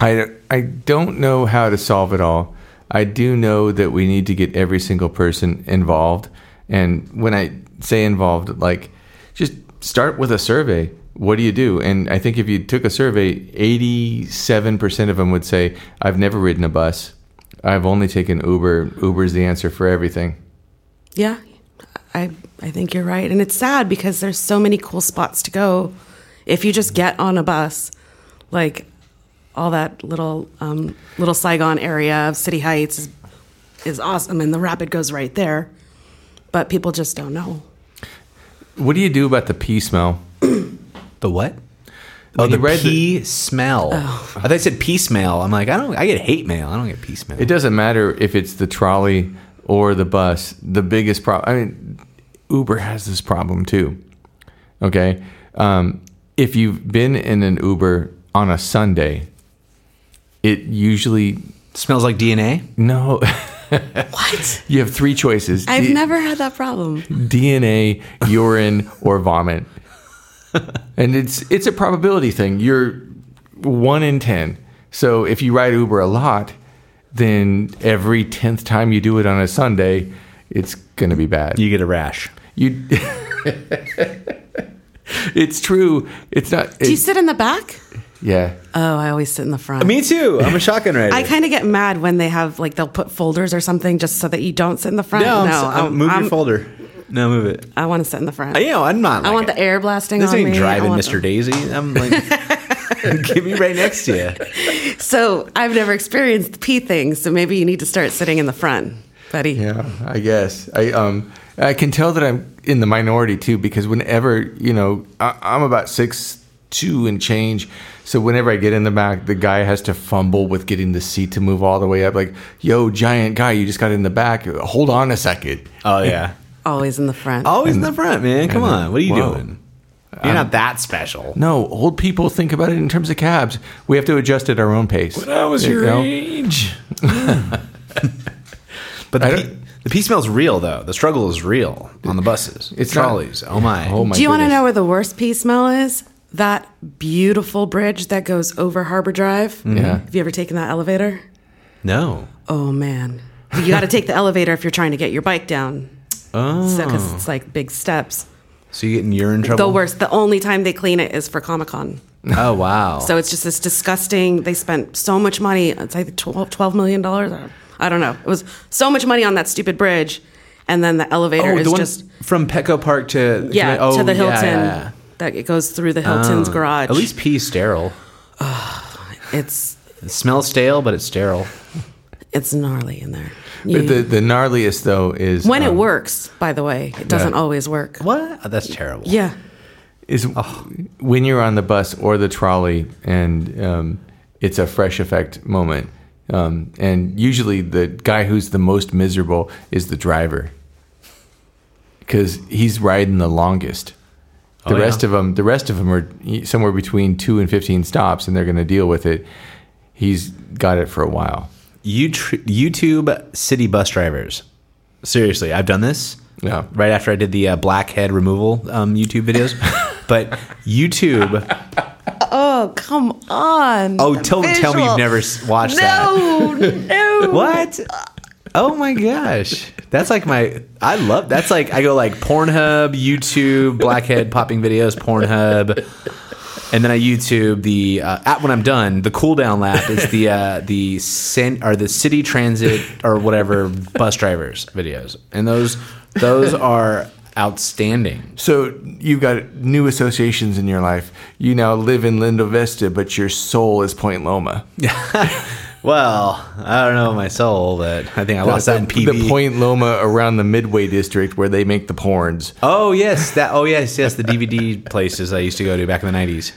I I don't know how to solve it all. I do know that we need to get every single person involved. And when I say involved, like just start with a survey. What do you do? And I think if you took a survey, 87% of them would say, I've never ridden a bus. I've only taken Uber. Uber's the answer for everything. yeah, I I think you're right, and it's sad because there's so many cool spots to go if you just get on a bus, like all that little um, little Saigon area of City Heights is, is awesome, and the rapid goes right there, but people just don't know. What do you do about the pee smell? The what? When Oh, the you read the- pea smell. I thought you said pea smell. I'm like, I don't. I get hate mail. I don't get pea smell. It doesn't matter if it's the trolley or the bus. The biggest problem, I mean, Uber has this problem too. Okay. Um, if you've been in an Uber on a Sunday, it usually, smells like DNA. no, What? you have three choices I've D- never had that problem. DNA, urine, or vomit. and it's it's a probability thing. You're one in ten. So if you ride Uber a lot, then every tenth time you do it on a Sunday, it's gonna be bad. You get a rash. You. it's true. It's not. Do you sit in the back? yeah. Oh, I always sit in the front. Me too. I'm a shotgun rider. I kind of get mad when they have like they'll put folders or something just so that you don't sit in the front. no, no, s- I'm- I'm- move I'm- your folder. No, move it. I want to sit in the front. Uh, You know, I'm not. I like want a- the air blasting This on ain't me. Driving, Mr. the- Daisy. I'm like, get me right next to you. So I've never experienced the pee thing, so maybe you need to start sitting in the front, buddy. Yeah, I guess. I um I can tell that I'm in the minority too because whenever you know I, I'm about six two and change, so whenever I get in the back, the guy has to fumble with getting the seat to move all the way up. Like, yo, giant guy, you just got in the back. Hold on a second. Oh yeah, Always in the front. always in the front, man. Come on, what are you whoa. doing? You're not that special. No, old people think about it in terms of cabs. We have to adjust at our own pace. When I was You your know? age. but I the don't- pee, the pee smells real, though. The struggle is real on the buses. It's It's not- trolleys. oh my. Oh my Do you want to know where the worst pee smell is? That beautiful bridge that goes over Harbor Drive. Mm-hmm. Yeah. Have you ever taken that elevator? No. Oh man, you got to take the elevator if you're trying to get your bike down. Oh. because it's like big steps. So you get in urine trouble? The worst. The only time they clean it is for Comic Con. Oh wow. So it's just this disgusting. They spent so much money. It's like 12, $12 million. I don't know. It was so much money on that stupid bridge, and then the elevator oh, is the one just from Petco Park to yeah oh, to the oh, Hilton. yeah, yeah. That it goes through the Hilton's Oh. garage. At least pee sterile. it's It smells stale, but it's sterile. It's gnarly in there. But You- the the gnarliest though is when it um, works, by the way, it doesn't Yeah. always work. What? Oh, that's terrible. Yeah. is when you're on the bus or the trolley and um, it's a fresh effect moment. Um, and usually the guy who's the most miserable is the driver because he's riding the longest. The Oh, yeah? rest of them, the rest of them are somewhere between two and fifteen stops, and they're going to deal with it. He's got it for a while. You YouTube city bus drivers. Seriously, I've done this. Yeah. Right after I did the uh, blackhead removal um, YouTube videos, but YouTube. Oh come on. Oh, The tell tell me you've never s- watched that. No, no. What? Oh my gosh. That's like my I love that's like I go like Pornhub, YouTube, blackhead popping videos, Pornhub. And then I YouTube the uh, at when I'm done, the cooldown lap is the uh, the sen- or the city transit or whatever bus drivers videos. And those those are outstanding. So you've got new associations in your life. You now live in Linda Vista, but your soul is Point Loma. Well, I don't know my soul, but I think I lost that in the, PB. the Point Loma around the Midway district where they make the porns. Oh yes, that. Oh yes, yes. The DVD places I used to go to back in the nineties.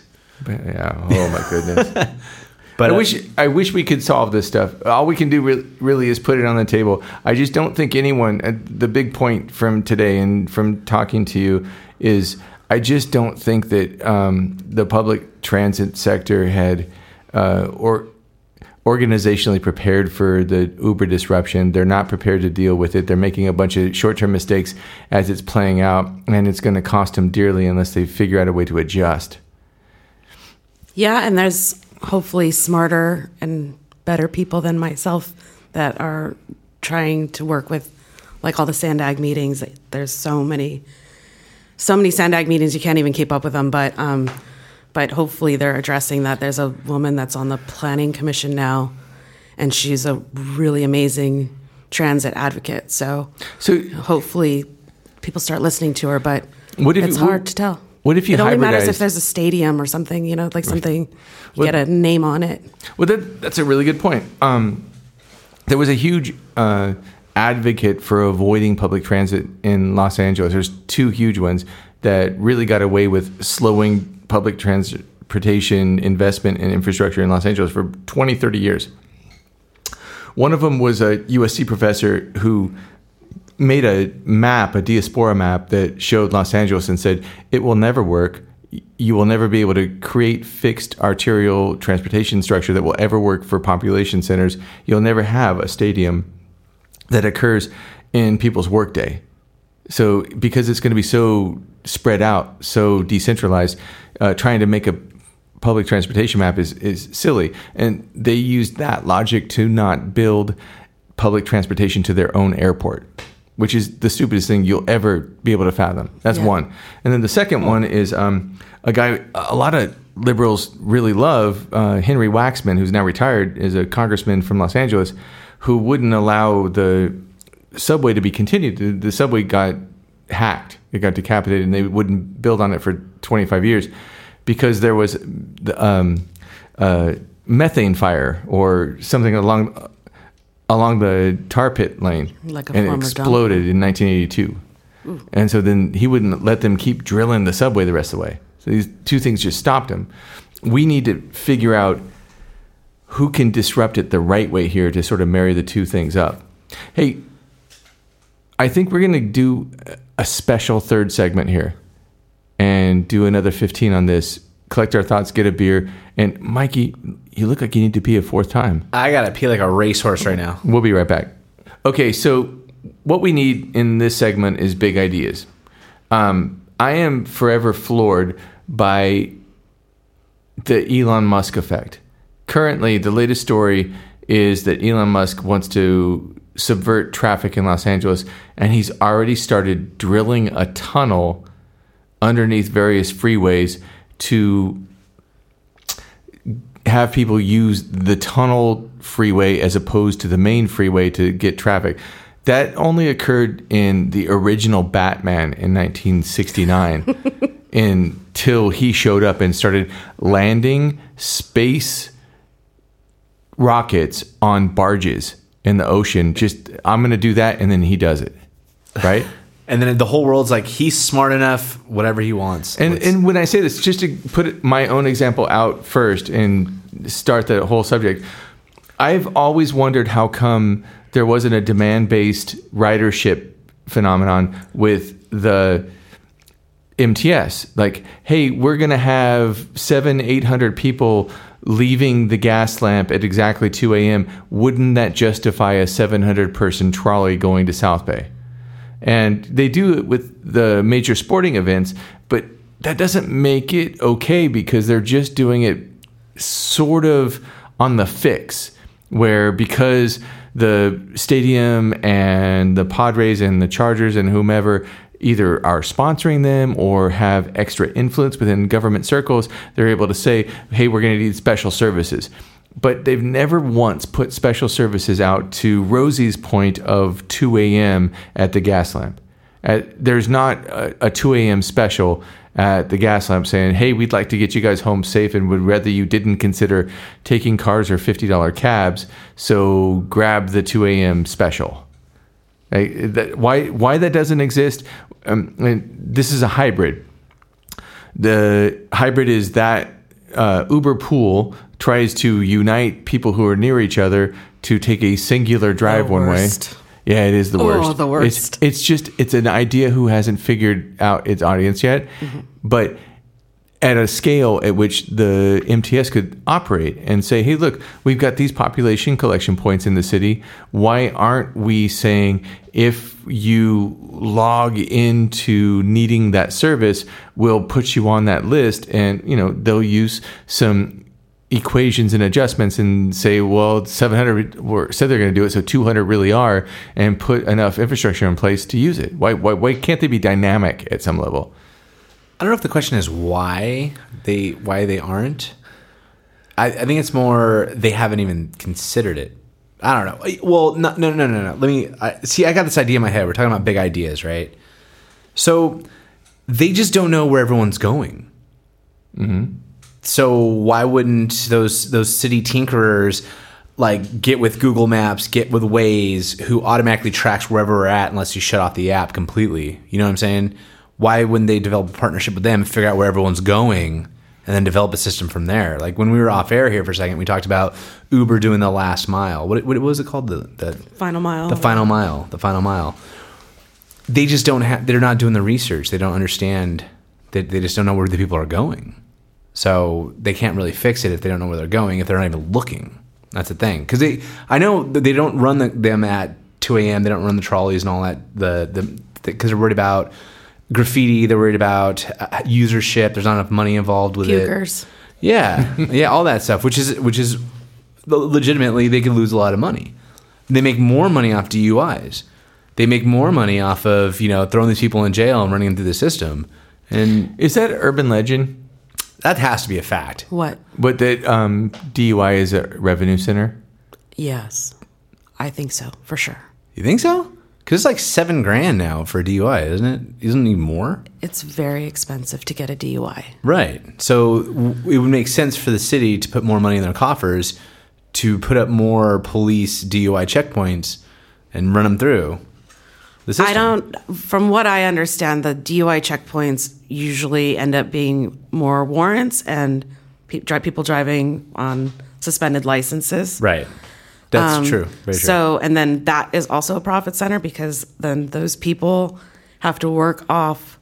Yeah. Oh my goodness. But I wish I wish we could solve this stuff. All we can do re- really is put it on the table. I just don't think anyone. Uh, the big point from today and from talking to you is I just don't think that um, the public transit sector had uh, or organizationally prepared for the Uber disruption. They're not prepared to deal with it. They're making a bunch of short-term mistakes as it's playing out, and it's going to cost them dearly unless they figure out a way to adjust. Yeah, and there's hopefully smarter and better people than myself that are trying to work with like all the Sandag meetings. There's so many so many Sandag meetings you can't even keep up with them, but um but hopefully they're addressing that. There's a woman that's on the planning commission now and she's a really amazing transit advocate. So So hopefully people start listening to her, but What if it's you- hard to tell. What if you It only matters if there's a stadium or something, you know, like something you get a name on it. Well, that, that's a really good point. Um, there was a huge uh, advocate for avoiding public transit in Los Angeles. There's two huge ones that really got away with slowing public transportation investment and infrastructure in Los Angeles for 20, 30 years. One of them was a USC professor who made a map, a diaspora map that showed Los Angeles and said it will never work. You will never be able to create fixed arterial transportation structure that will ever work for population centers. You'll never have a stadium that occurs in people's workday. So because it's going to be so spread out, so decentralized, uh, trying to make a public transportation map is is silly, and they used that logic to not build public transportation to their own airport, which is the stupidest thing you'll ever be able to fathom. That's Yeah. one, and then the second one is um, a guy a lot of liberals really love uh, Henry Waxman, who's now retired, is a congressman from Los Angeles, who wouldn't allow the subway to be continued. The, the subway got hacked. It got decapitated, and they wouldn't build on it for 25 years because there was the, um, uh, methane fire or something along along the tar pit lane, Like a and it former dump. exploded in 1982. And so then he wouldn't let them keep drilling the subway the rest of the way. So these two things just stopped him. We need to figure out who can disrupt it the right way here to sort of marry the two things up. Hey, I think we're going to do a special third segment here and do another 15 on this. Collect our thoughts, get a beer. And Mikey, you look like you need to pee a fourth time. I gotta pee like a racehorse right now. We'll be right back. Okay, so what we need in this segment is big ideas. Um, I am forever floored by the Elon Musk effect. Currently, the latest story is that Elon Musk wants to subvert traffic in Los Angeles, and he's already started drilling a tunnel underneath various freeways to have people use the tunnel freeway as opposed to the main freeway to get traffic. That only occurred in the original Batman in 1969 until he showed up and started landing space rockets on barges in the ocean. Just, I'm going to do that. And then he does it. Right? And then the whole world's like, he's smart enough, whatever he wants. And Let's- and when I say this, just to put my own example out first and start the whole subject, I've always wondered how come there wasn't a demand based ridership phenomenon with the MTS. Like, hey, we're gonna have seven, eight hundred people leaving the Gaslamp at exactly two a.m. Wouldn't that justify a seven hundred person trolley going to South Bay? And they do it with the major sporting events, but that doesn't make it okay because they're just doing it sort of on the fix, where because the stadium and the Padres and the Chargers and whomever either are sponsoring them or have extra influence within government circles, they're able to say, hey, we're going to need special services but they've never once put special services out to Rosey's point of 2 a.m. at the Gaslamp. At, there's not a, a 2 a.m. special at the Gaslamp saying, hey, we'd like to get you guys home safe and would rather you didn't consider taking cars or $50 cabs, so grab the 2 a.m. special. Like, that, why, why that doesn't exist? Um, this is a hybrid. The hybrid is that uh, Uber pool tries to unite people who are near each other to take a singular drive The one worst. way. Yeah, it is the worst. Oh, the worst. It's, it's just it's an idea who hasn't figured out its audience yet, Mm-hmm. but at a scale at which the MTS could operate and say, hey, look, we've got these population collection points in the city. Why aren't we saying if you log into needing that service, we'll put you on that list and, you know, they'll use some equations and adjustments and say, well, 700 were, said they're going to do it, so 200 really are, and put enough infrastructure in place to use it. Why, why, why can't they be dynamic at some level? I don't know if the question is why they why they aren't. I, I think it's more they haven't even considered it. I don't know. Well, no, no, no, no, no. Let me I, see. I got this idea in my head. We're talking about big ideas, right? So they just don't know where everyone's going. Mm-hmm. So why wouldn't those those city tinkerers like get with Google Maps, get with Waze, who automatically tracks wherever we're at unless you shut off the app completely? You know what I'm saying? Why wouldn't they develop a partnership with them and figure out where everyone's going and then develop a system from there? Like when we were off air here for a second, we talked about Uber doing the last mile. What, what was it called? The, the Final mile. the final mile the final mile they just don't have they're not doing the research they don't understand they, they just don't know where the people are going so they can't really fix it if they don't know where they're going if they're not even looking that's the thing because they i know that they don't run the, them at 2 a.m they don't run the trolleys and all that the the because they're worried about graffiti they're worried about uh, usership there's not enough money involved with Pukers. it Yeah, yeah, all that stuff, which is which is legitimately they can lose a lot of money. They make more money off DUIs. They make more money off of you know throwing these people in jail and running them through the system, and Is that urban legend? That has to be a fact. What? But that um, DUI is a revenue center? Yes, I think so for sure. You think so? Because it's like seven grand now for a DUI, isn't it? Isn't it even more? It's very expensive to get a DUI. Right. So w- it would make sense for the city to put more money in their coffers to put up more police DUI checkpoints and run them through. The. I don't. From what I understand, the DUI checkpoints usually end up being more warrants and pe- dri- people driving on suspended licenses. Right. That's um, true. Very true. So, and then that is also a profit center because then those people have to work off.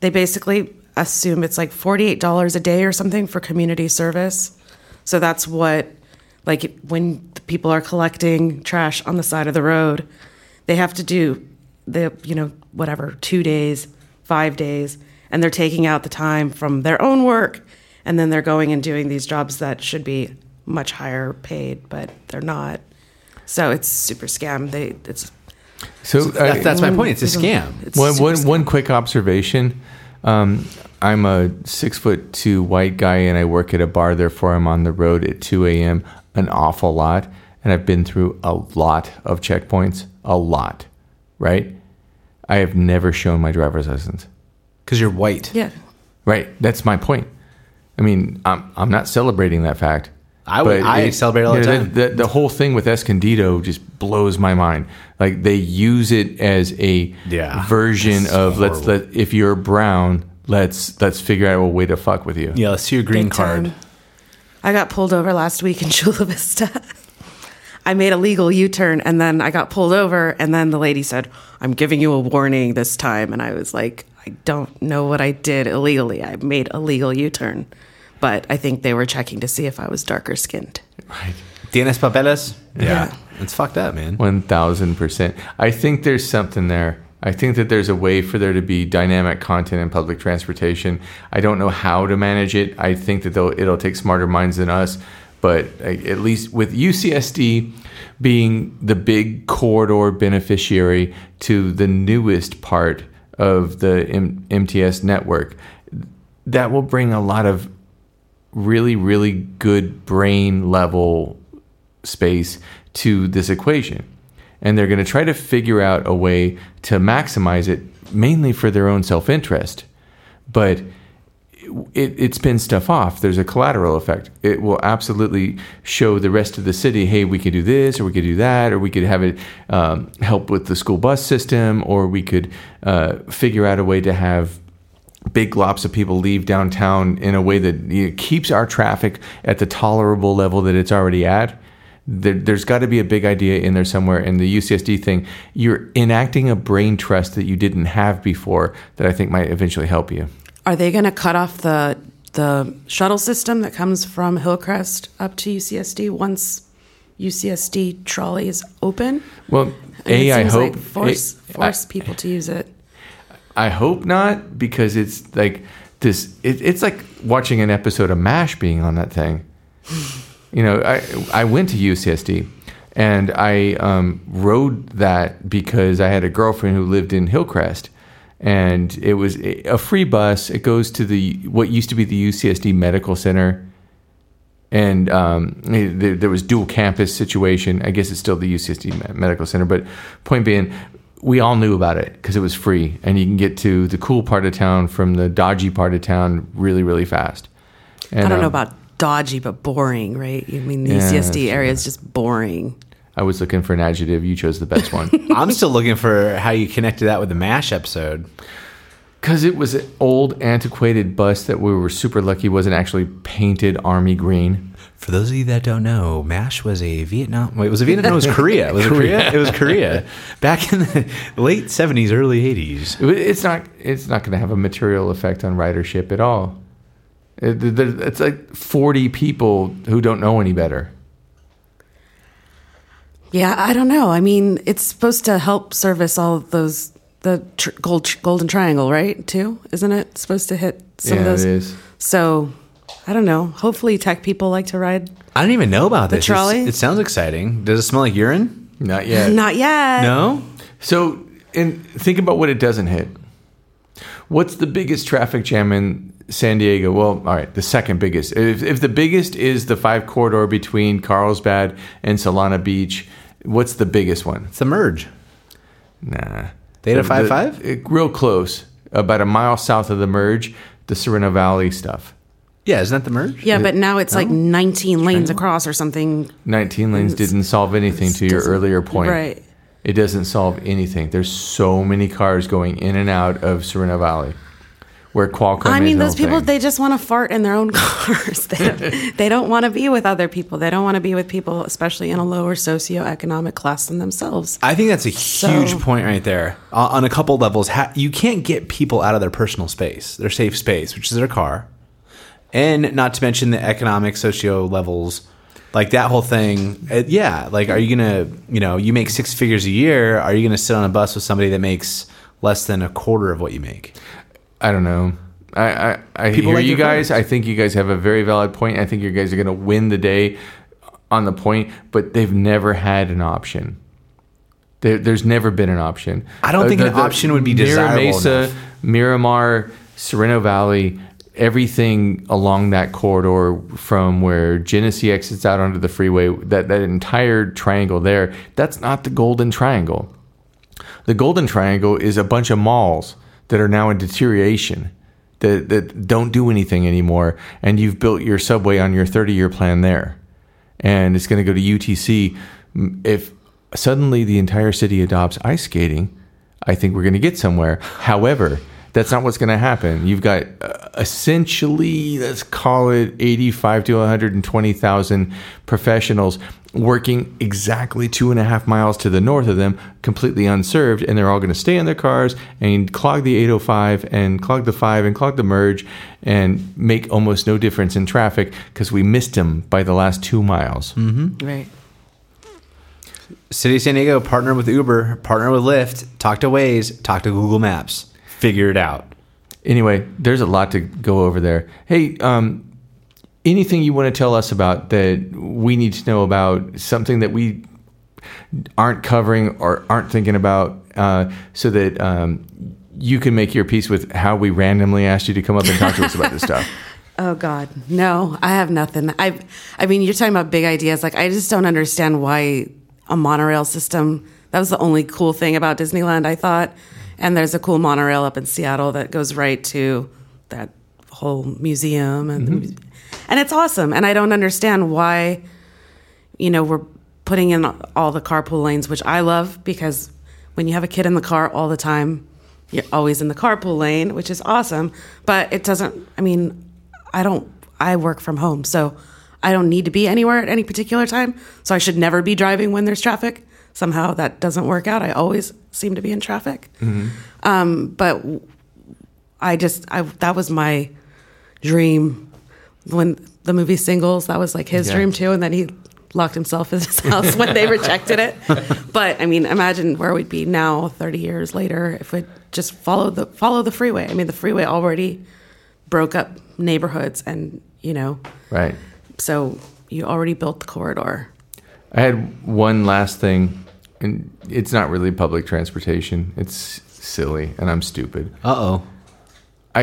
They basically assume it's like $48 a day or something for community service. So that's what, like, when people are collecting trash on the side of the road, they have to do the, you know, whatever, two days, five days, and they're taking out the time from their own work and then they're going and doing these jobs that should be much higher paid, but they're not. So it's super scam. They it's So, That- uh, that's my point. It's a scam. It's one, super one, scam. one quick observation. Um, I'm a six foot two white guy and I work at a bar, therefore I'm on the road at 2 a.m. an awful lot. And I've been through a lot of checkpoints, a lot, right? I have never shown my driver's license. Because you're white. Yeah. Right. That's my point. I mean, I'm, I'm not celebrating that fact. I would- But I celebrate all the know, time. The, the whole thing with Escondido just blows my mind. Like they use it as a Yeah. version That's of let's let if you're brown, let's let's figure out a way to fuck with you. Yeah, let's see your green Big card. time. I got pulled over last week in Chula Vista. I made a legal U turn and then I got pulled over, and then the lady said, I'm giving you a warning this time. And I was like, I don't know what I did illegally. I made a legal U turn. But I think they were checking to see if I was darker skinned. Right. Tienes papeles? Yeah. It's fucked up, man. One thousand percent. I think there's something there. I think that there's a way for there to be dynamic content in public transportation. I don't know how to manage it. I think that they'll, it'll take smarter minds than us. But at least with UCSD being the big corridor beneficiary to the newest part of the M- MTS network, that will bring a lot of really, really good brain level space to this equation. And they're going to try to figure out a way to maximize it mainly for their own self interest. But it, it spins stuff off. There's a collateral effect. It will absolutely show the rest of the city, hey, we could do this, or we could do that, or we could have it um, help with the school bus system, or we could uh, figure out a way to have big globs of people leave downtown in a way that you know, keeps our traffic at the tolerable level that it's already at. There, there's got to be a big idea in there somewhere. And the UCSD thing, you're enacting a brain trust that you didn't have before that I think might eventually help you. Are they going to cut off the the shuttle system that comes from Hillcrest up to UCSD once UCSD trolley is open? Well, And A, I hope. like force A- force people to use it. I hope not because it's like this. It, it's like watching an episode of MASH being on that thing. You know, I I went to UCSD and I um, rode that because I had a girlfriend who lived in Hillcrest, and it was a free bus. It goes to the what used to be the UCSD Medical Center, and um, there, there was dual campus situation. I guess it's still the UCSD Medical Center, but point being, we all knew about it because it was free, and you can get to the cool part of town from the dodgy part of town really, really fast. And, I don't know um, about dodgy, but boring, right? I mean, the Yeah, UCSD area is just boring. I was looking for an adjective. You chose the best one I'm still looking for how you connected that with the MASH episode. because it was an old, antiquated bus that we were super lucky wasn't actually painted army green. For those of you that don't know, MASH was a Vietnam. Wait, was it Vietnam? No, it was Korea. Was it Korea? It was Korea. Back in the late 70s, early 80s. It's not. It's not going to have a material effect on ridership at all. It- It's like forty people who don't know any better. Yeah, I don't know. I mean, it's supposed to help service all of those the tr- gold golden triangle, right? Too, isn't it supposed to hit some Yeah, of those? it is. So I don't know. Hopefully, tech people like to ride. I don't even know about this. It's- trolley? It sounds exciting. Does it smell like urine? Not yet. Not yet. No. So, and think about what it doesn't hit. What's the biggest traffic jam in San Diego? Well, all right, the second biggest. If, if the biggest is the five corridor between Carlsbad and Solana Beach, what's the biggest one? It's the merge. Nah. They had The- 5-5? the- it- Real close. About a mile south of the merge, the Sorrento Valley stuff. Yeah, isn't that the merge? Yeah, but now it's like 19 lanes across or something. 19 lanes It's- didn't solve anything to your earlier point. Right. It doesn't solve anything. There's so many cars going in and out of Sorrento Valley where Qualcomm I mean, no those people, thing. they just want to fart in their own cars. they, don't, they don't want to be with other people. They don't want to be with people, especially in a lower socioeconomic class than themselves. I think that's a huge So- point right there. Uh, on a couple levels, ha- you can't get people out of their personal space, their safe space, which is their car, and not to mention the economic socio levels, like that whole thing. Uh, yeah, like are you gonna, you know, you make six figures a year? Are you gonna sit on a bus with somebody that makes less than a quarter of what you make? I don't know. I, I, I People hear like you guys. cars. I think you guys have a very valid point. I think you guys are going to win the day on the point, but they've never had an option. There, there's never been an option. I don't think an option would be Mira desirable Mesa, enough. Miramar, Sorrento Valley, everything along that corridor from where Genesee exits out onto the freeway, that, that entire triangle there, that's not the Golden Triangle. The Golden Triangle is a bunch of malls that are now in deterioration that, that don't do anything anymore. And you've built your subway on your 30 year plan there. And it's going to go to UTC. If suddenly the entire city adopts ice skating, I think we're going to get somewhere. However, that's not what's going to happen. You've got uh, essentially, let's call it 85 to 120,000 professionals working exactly two and a half miles to the north of them, completely unserved, and they're all going to stay in their cars and clog the 805 and clog the 5 and clog the merge and make almost no difference in traffic because we missed them by the last two miles. Right. City of San Diego partner with Uber, partner with Lyft, talk to Waze, talk to Google Maps, figure it out. Anyway, there's a lot to go over there. Hey, um, anything you want to tell us about that we need to know about, something that we aren't covering or aren't thinking about, uh, so that um, you can make your peace with how we randomly asked you to come up and talk to us about this stuff. Oh God, no, I have nothing. I, I mean, you're talking about big ideas. Like, I just don't understand why a monorail system. That was the only cool thing about Disneyland, I thought. And there's a cool monorail up in Seattle that goes right to that whole museum, and the muse- and it's awesome. And I don't understand why, you know, we're putting in all the carpool lanes, which I love because when you have a kid in the car all the time, you're always in the carpool lane, which is awesome. But it doesn't. I mean, I don't. I work from home, so I don't need to be anywhere at any particular time. So I should never be driving when there's traffic. Somehow that doesn't work out. I always seem to be in traffic. Um, but I just I that was my dream when the movie Singles. That was like his Yeah. dream too, and then he locked himself in his house when they rejected it. But I mean, imagine where we'd be now, thirty years later, if we just followed the follow the freeway. I mean, the freeway already broke up neighborhoods, and you know, Right. so you already built the corridor. I had one last thing, and it's not really public transportation. It's silly, and I'm stupid. Uh oh. I,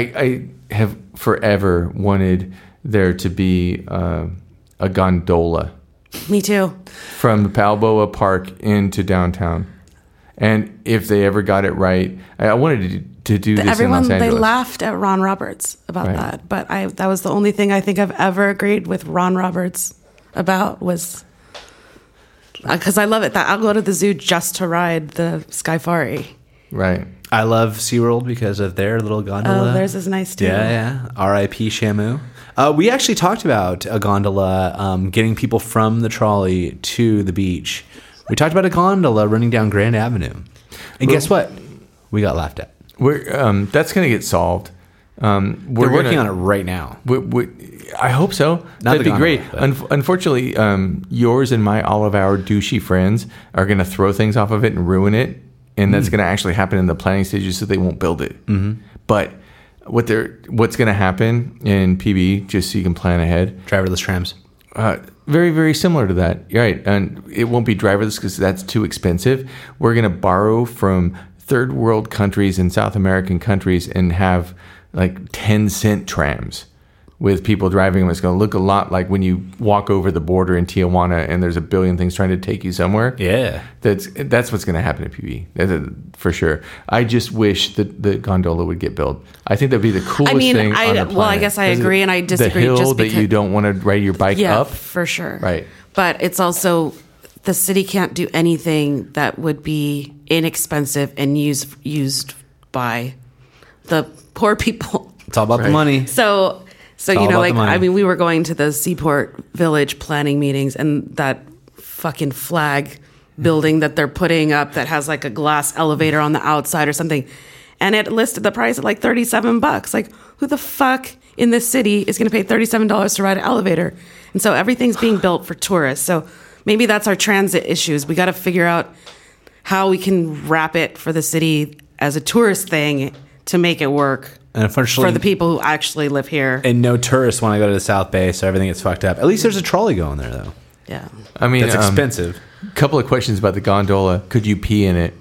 I have forever wanted there to be uh, a gondola Me too. from the Balboa Park into downtown. And if they ever got it right, I, I wanted to, to do this Everyone in Los they laughed at Ron Roberts about Right. that, but I that was the only thing I think I've ever agreed with Ron Roberts about was because I love it that I'll go to the zoo just to ride the Skyfari. Right. I love SeaWorld because of their little gondola. Oh, theirs is nice too. Yeah, yeah. R.I.P. Shamu. Uh, we actually talked about a gondola um, getting people from the trolley to the beach. We talked about a gondola running down Grand Avenue. And guess what? We got laughed at. We're, um, that's going to get solved. Um, we're They're working gonna- on it right now. We, we, I hope so. Not That'd be great. Unf unfortunately, um, yours and my all of our douchey friends are going to throw things off of it and ruin it, and Mm. that's going to actually happen in the planning stages, so they won't build it. Mm-hmm. But what they're what's going to happen in PB, just so you can plan ahead. Driverless trams. Uh, very, very similar to that. Right. And it won't be driverless because that's too expensive. We're going to borrow from third world countries and South American countries and have like 10 cent trams with people driving them. It's going to look a lot like when you walk over the border in Tijuana and there's a billion things trying to take you somewhere. Yeah. That's that's what's going to happen to PB for sure. I just wish that the gondola would get built. I think that'd be the coolest mean, thing. I- on the well, I guess I agree and I The disagree hill just that because- you don't want to ride your bike yeah, up. for sure. Right. But it's also the city can't do anything that would be inexpensive and used used by the poor people. It's all about the money. So, so you know, like. I mean, we were going to the Seaport Village planning meetings, and that fucking flag building that they're putting up that has like a glass elevator on the outside or something, and it listed the price at like thirty-seven bucks. Like, who the fuck in this city is going to pay thirty-seven dollars to ride an elevator? And so everything's being built for tourists. So maybe that's our transit issues. We got to figure out how we can wrap it for the city as a tourist thing to make it work And unfortunately, for the people who actually live here. and no tourists want to go to the South Bay, so everything gets fucked up. At least there's a trolley going there, though. yeah. I mean, That's um, expensive. couple of questions about the gondola. Could you pee in it?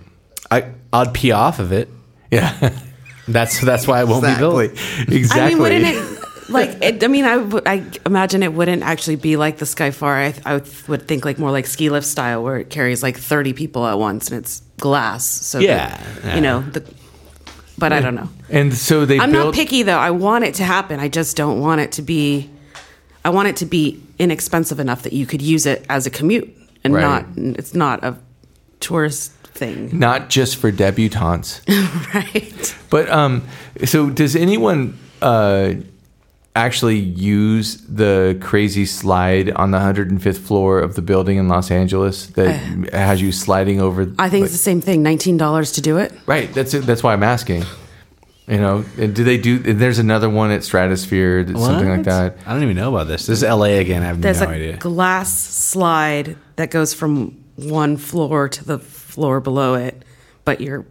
I I'd pee off of it. Yeah, That's that's why it won't be built. Exactly. I mean, wouldn't it like? It, I mean, I I imagine it wouldn't actually be like the Skyfari. I, I would think like more like ski lift style, where it carries like thirty people at once and it's glass. So that, Yeah, yeah. you know the. But I don't know. And so they I'm built. not picky though. I want it to happen. I just don't want it to be. I want it to be inexpensive enough that you could use it as a commute and Right. not. It's not a tourist thing, not just for debutantes. right? But um, so does anyone uh, actually use the crazy slide on the 105th floor of the building in Los Angeles that uh, has you sliding over? I think it's the same thing. Nineteen dollars to do it. right. That's it. That's why I'm asking. You know, and do they do? and There's another one at Stratosphere, that's something like that. I don't even know about this. This is LA again. I have There's no a idea. glass slide that goes from one floor to the floor below it, but you're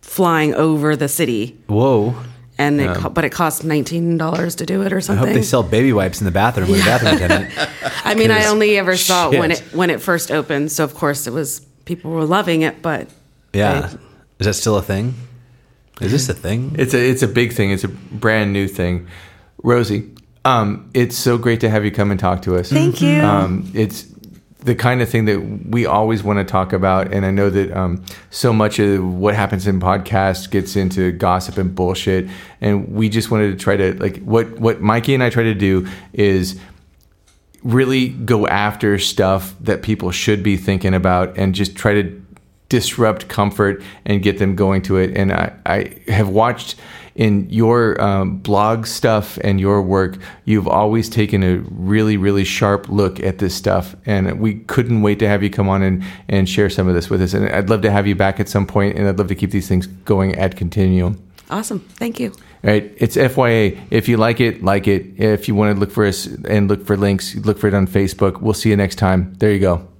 flying over the city, Whoa! And it co- but it costs nineteen dollars to do it or something. I hope they sell baby wipes in the bathroom with a bathroom attendant. I mean, I only ever saw it when it when it first opened, so of course it was people were loving it, but Yeah, I- is that still a thing? Is this a thing? It's a it's a big thing. It's a brand new thing. Rosey, um, it's so great to have you come and talk to us. Thank you. Um, it's the kind of thing that we always want to talk about, and I know that um, so much of what happens in podcasts gets into gossip and bullshit, and we just wanted to try to like what what Mikey and I try to do is really go after stuff that people should be thinking about and just try to disrupt comfort and get them going to it. And I, I have watched in your um, blog stuff and your work, you've always taken a really, really sharp look at this stuff. And we couldn't wait to have you come on and, and share some of this with us. And I'd love to have you back at some point, and I'd love to keep these things going at Continuum. awesome. Thank you. All right, it's FYA. If you like it, like it. If you want to look for us and look for links, look for it on Facebook. We'll see you next time. There you go.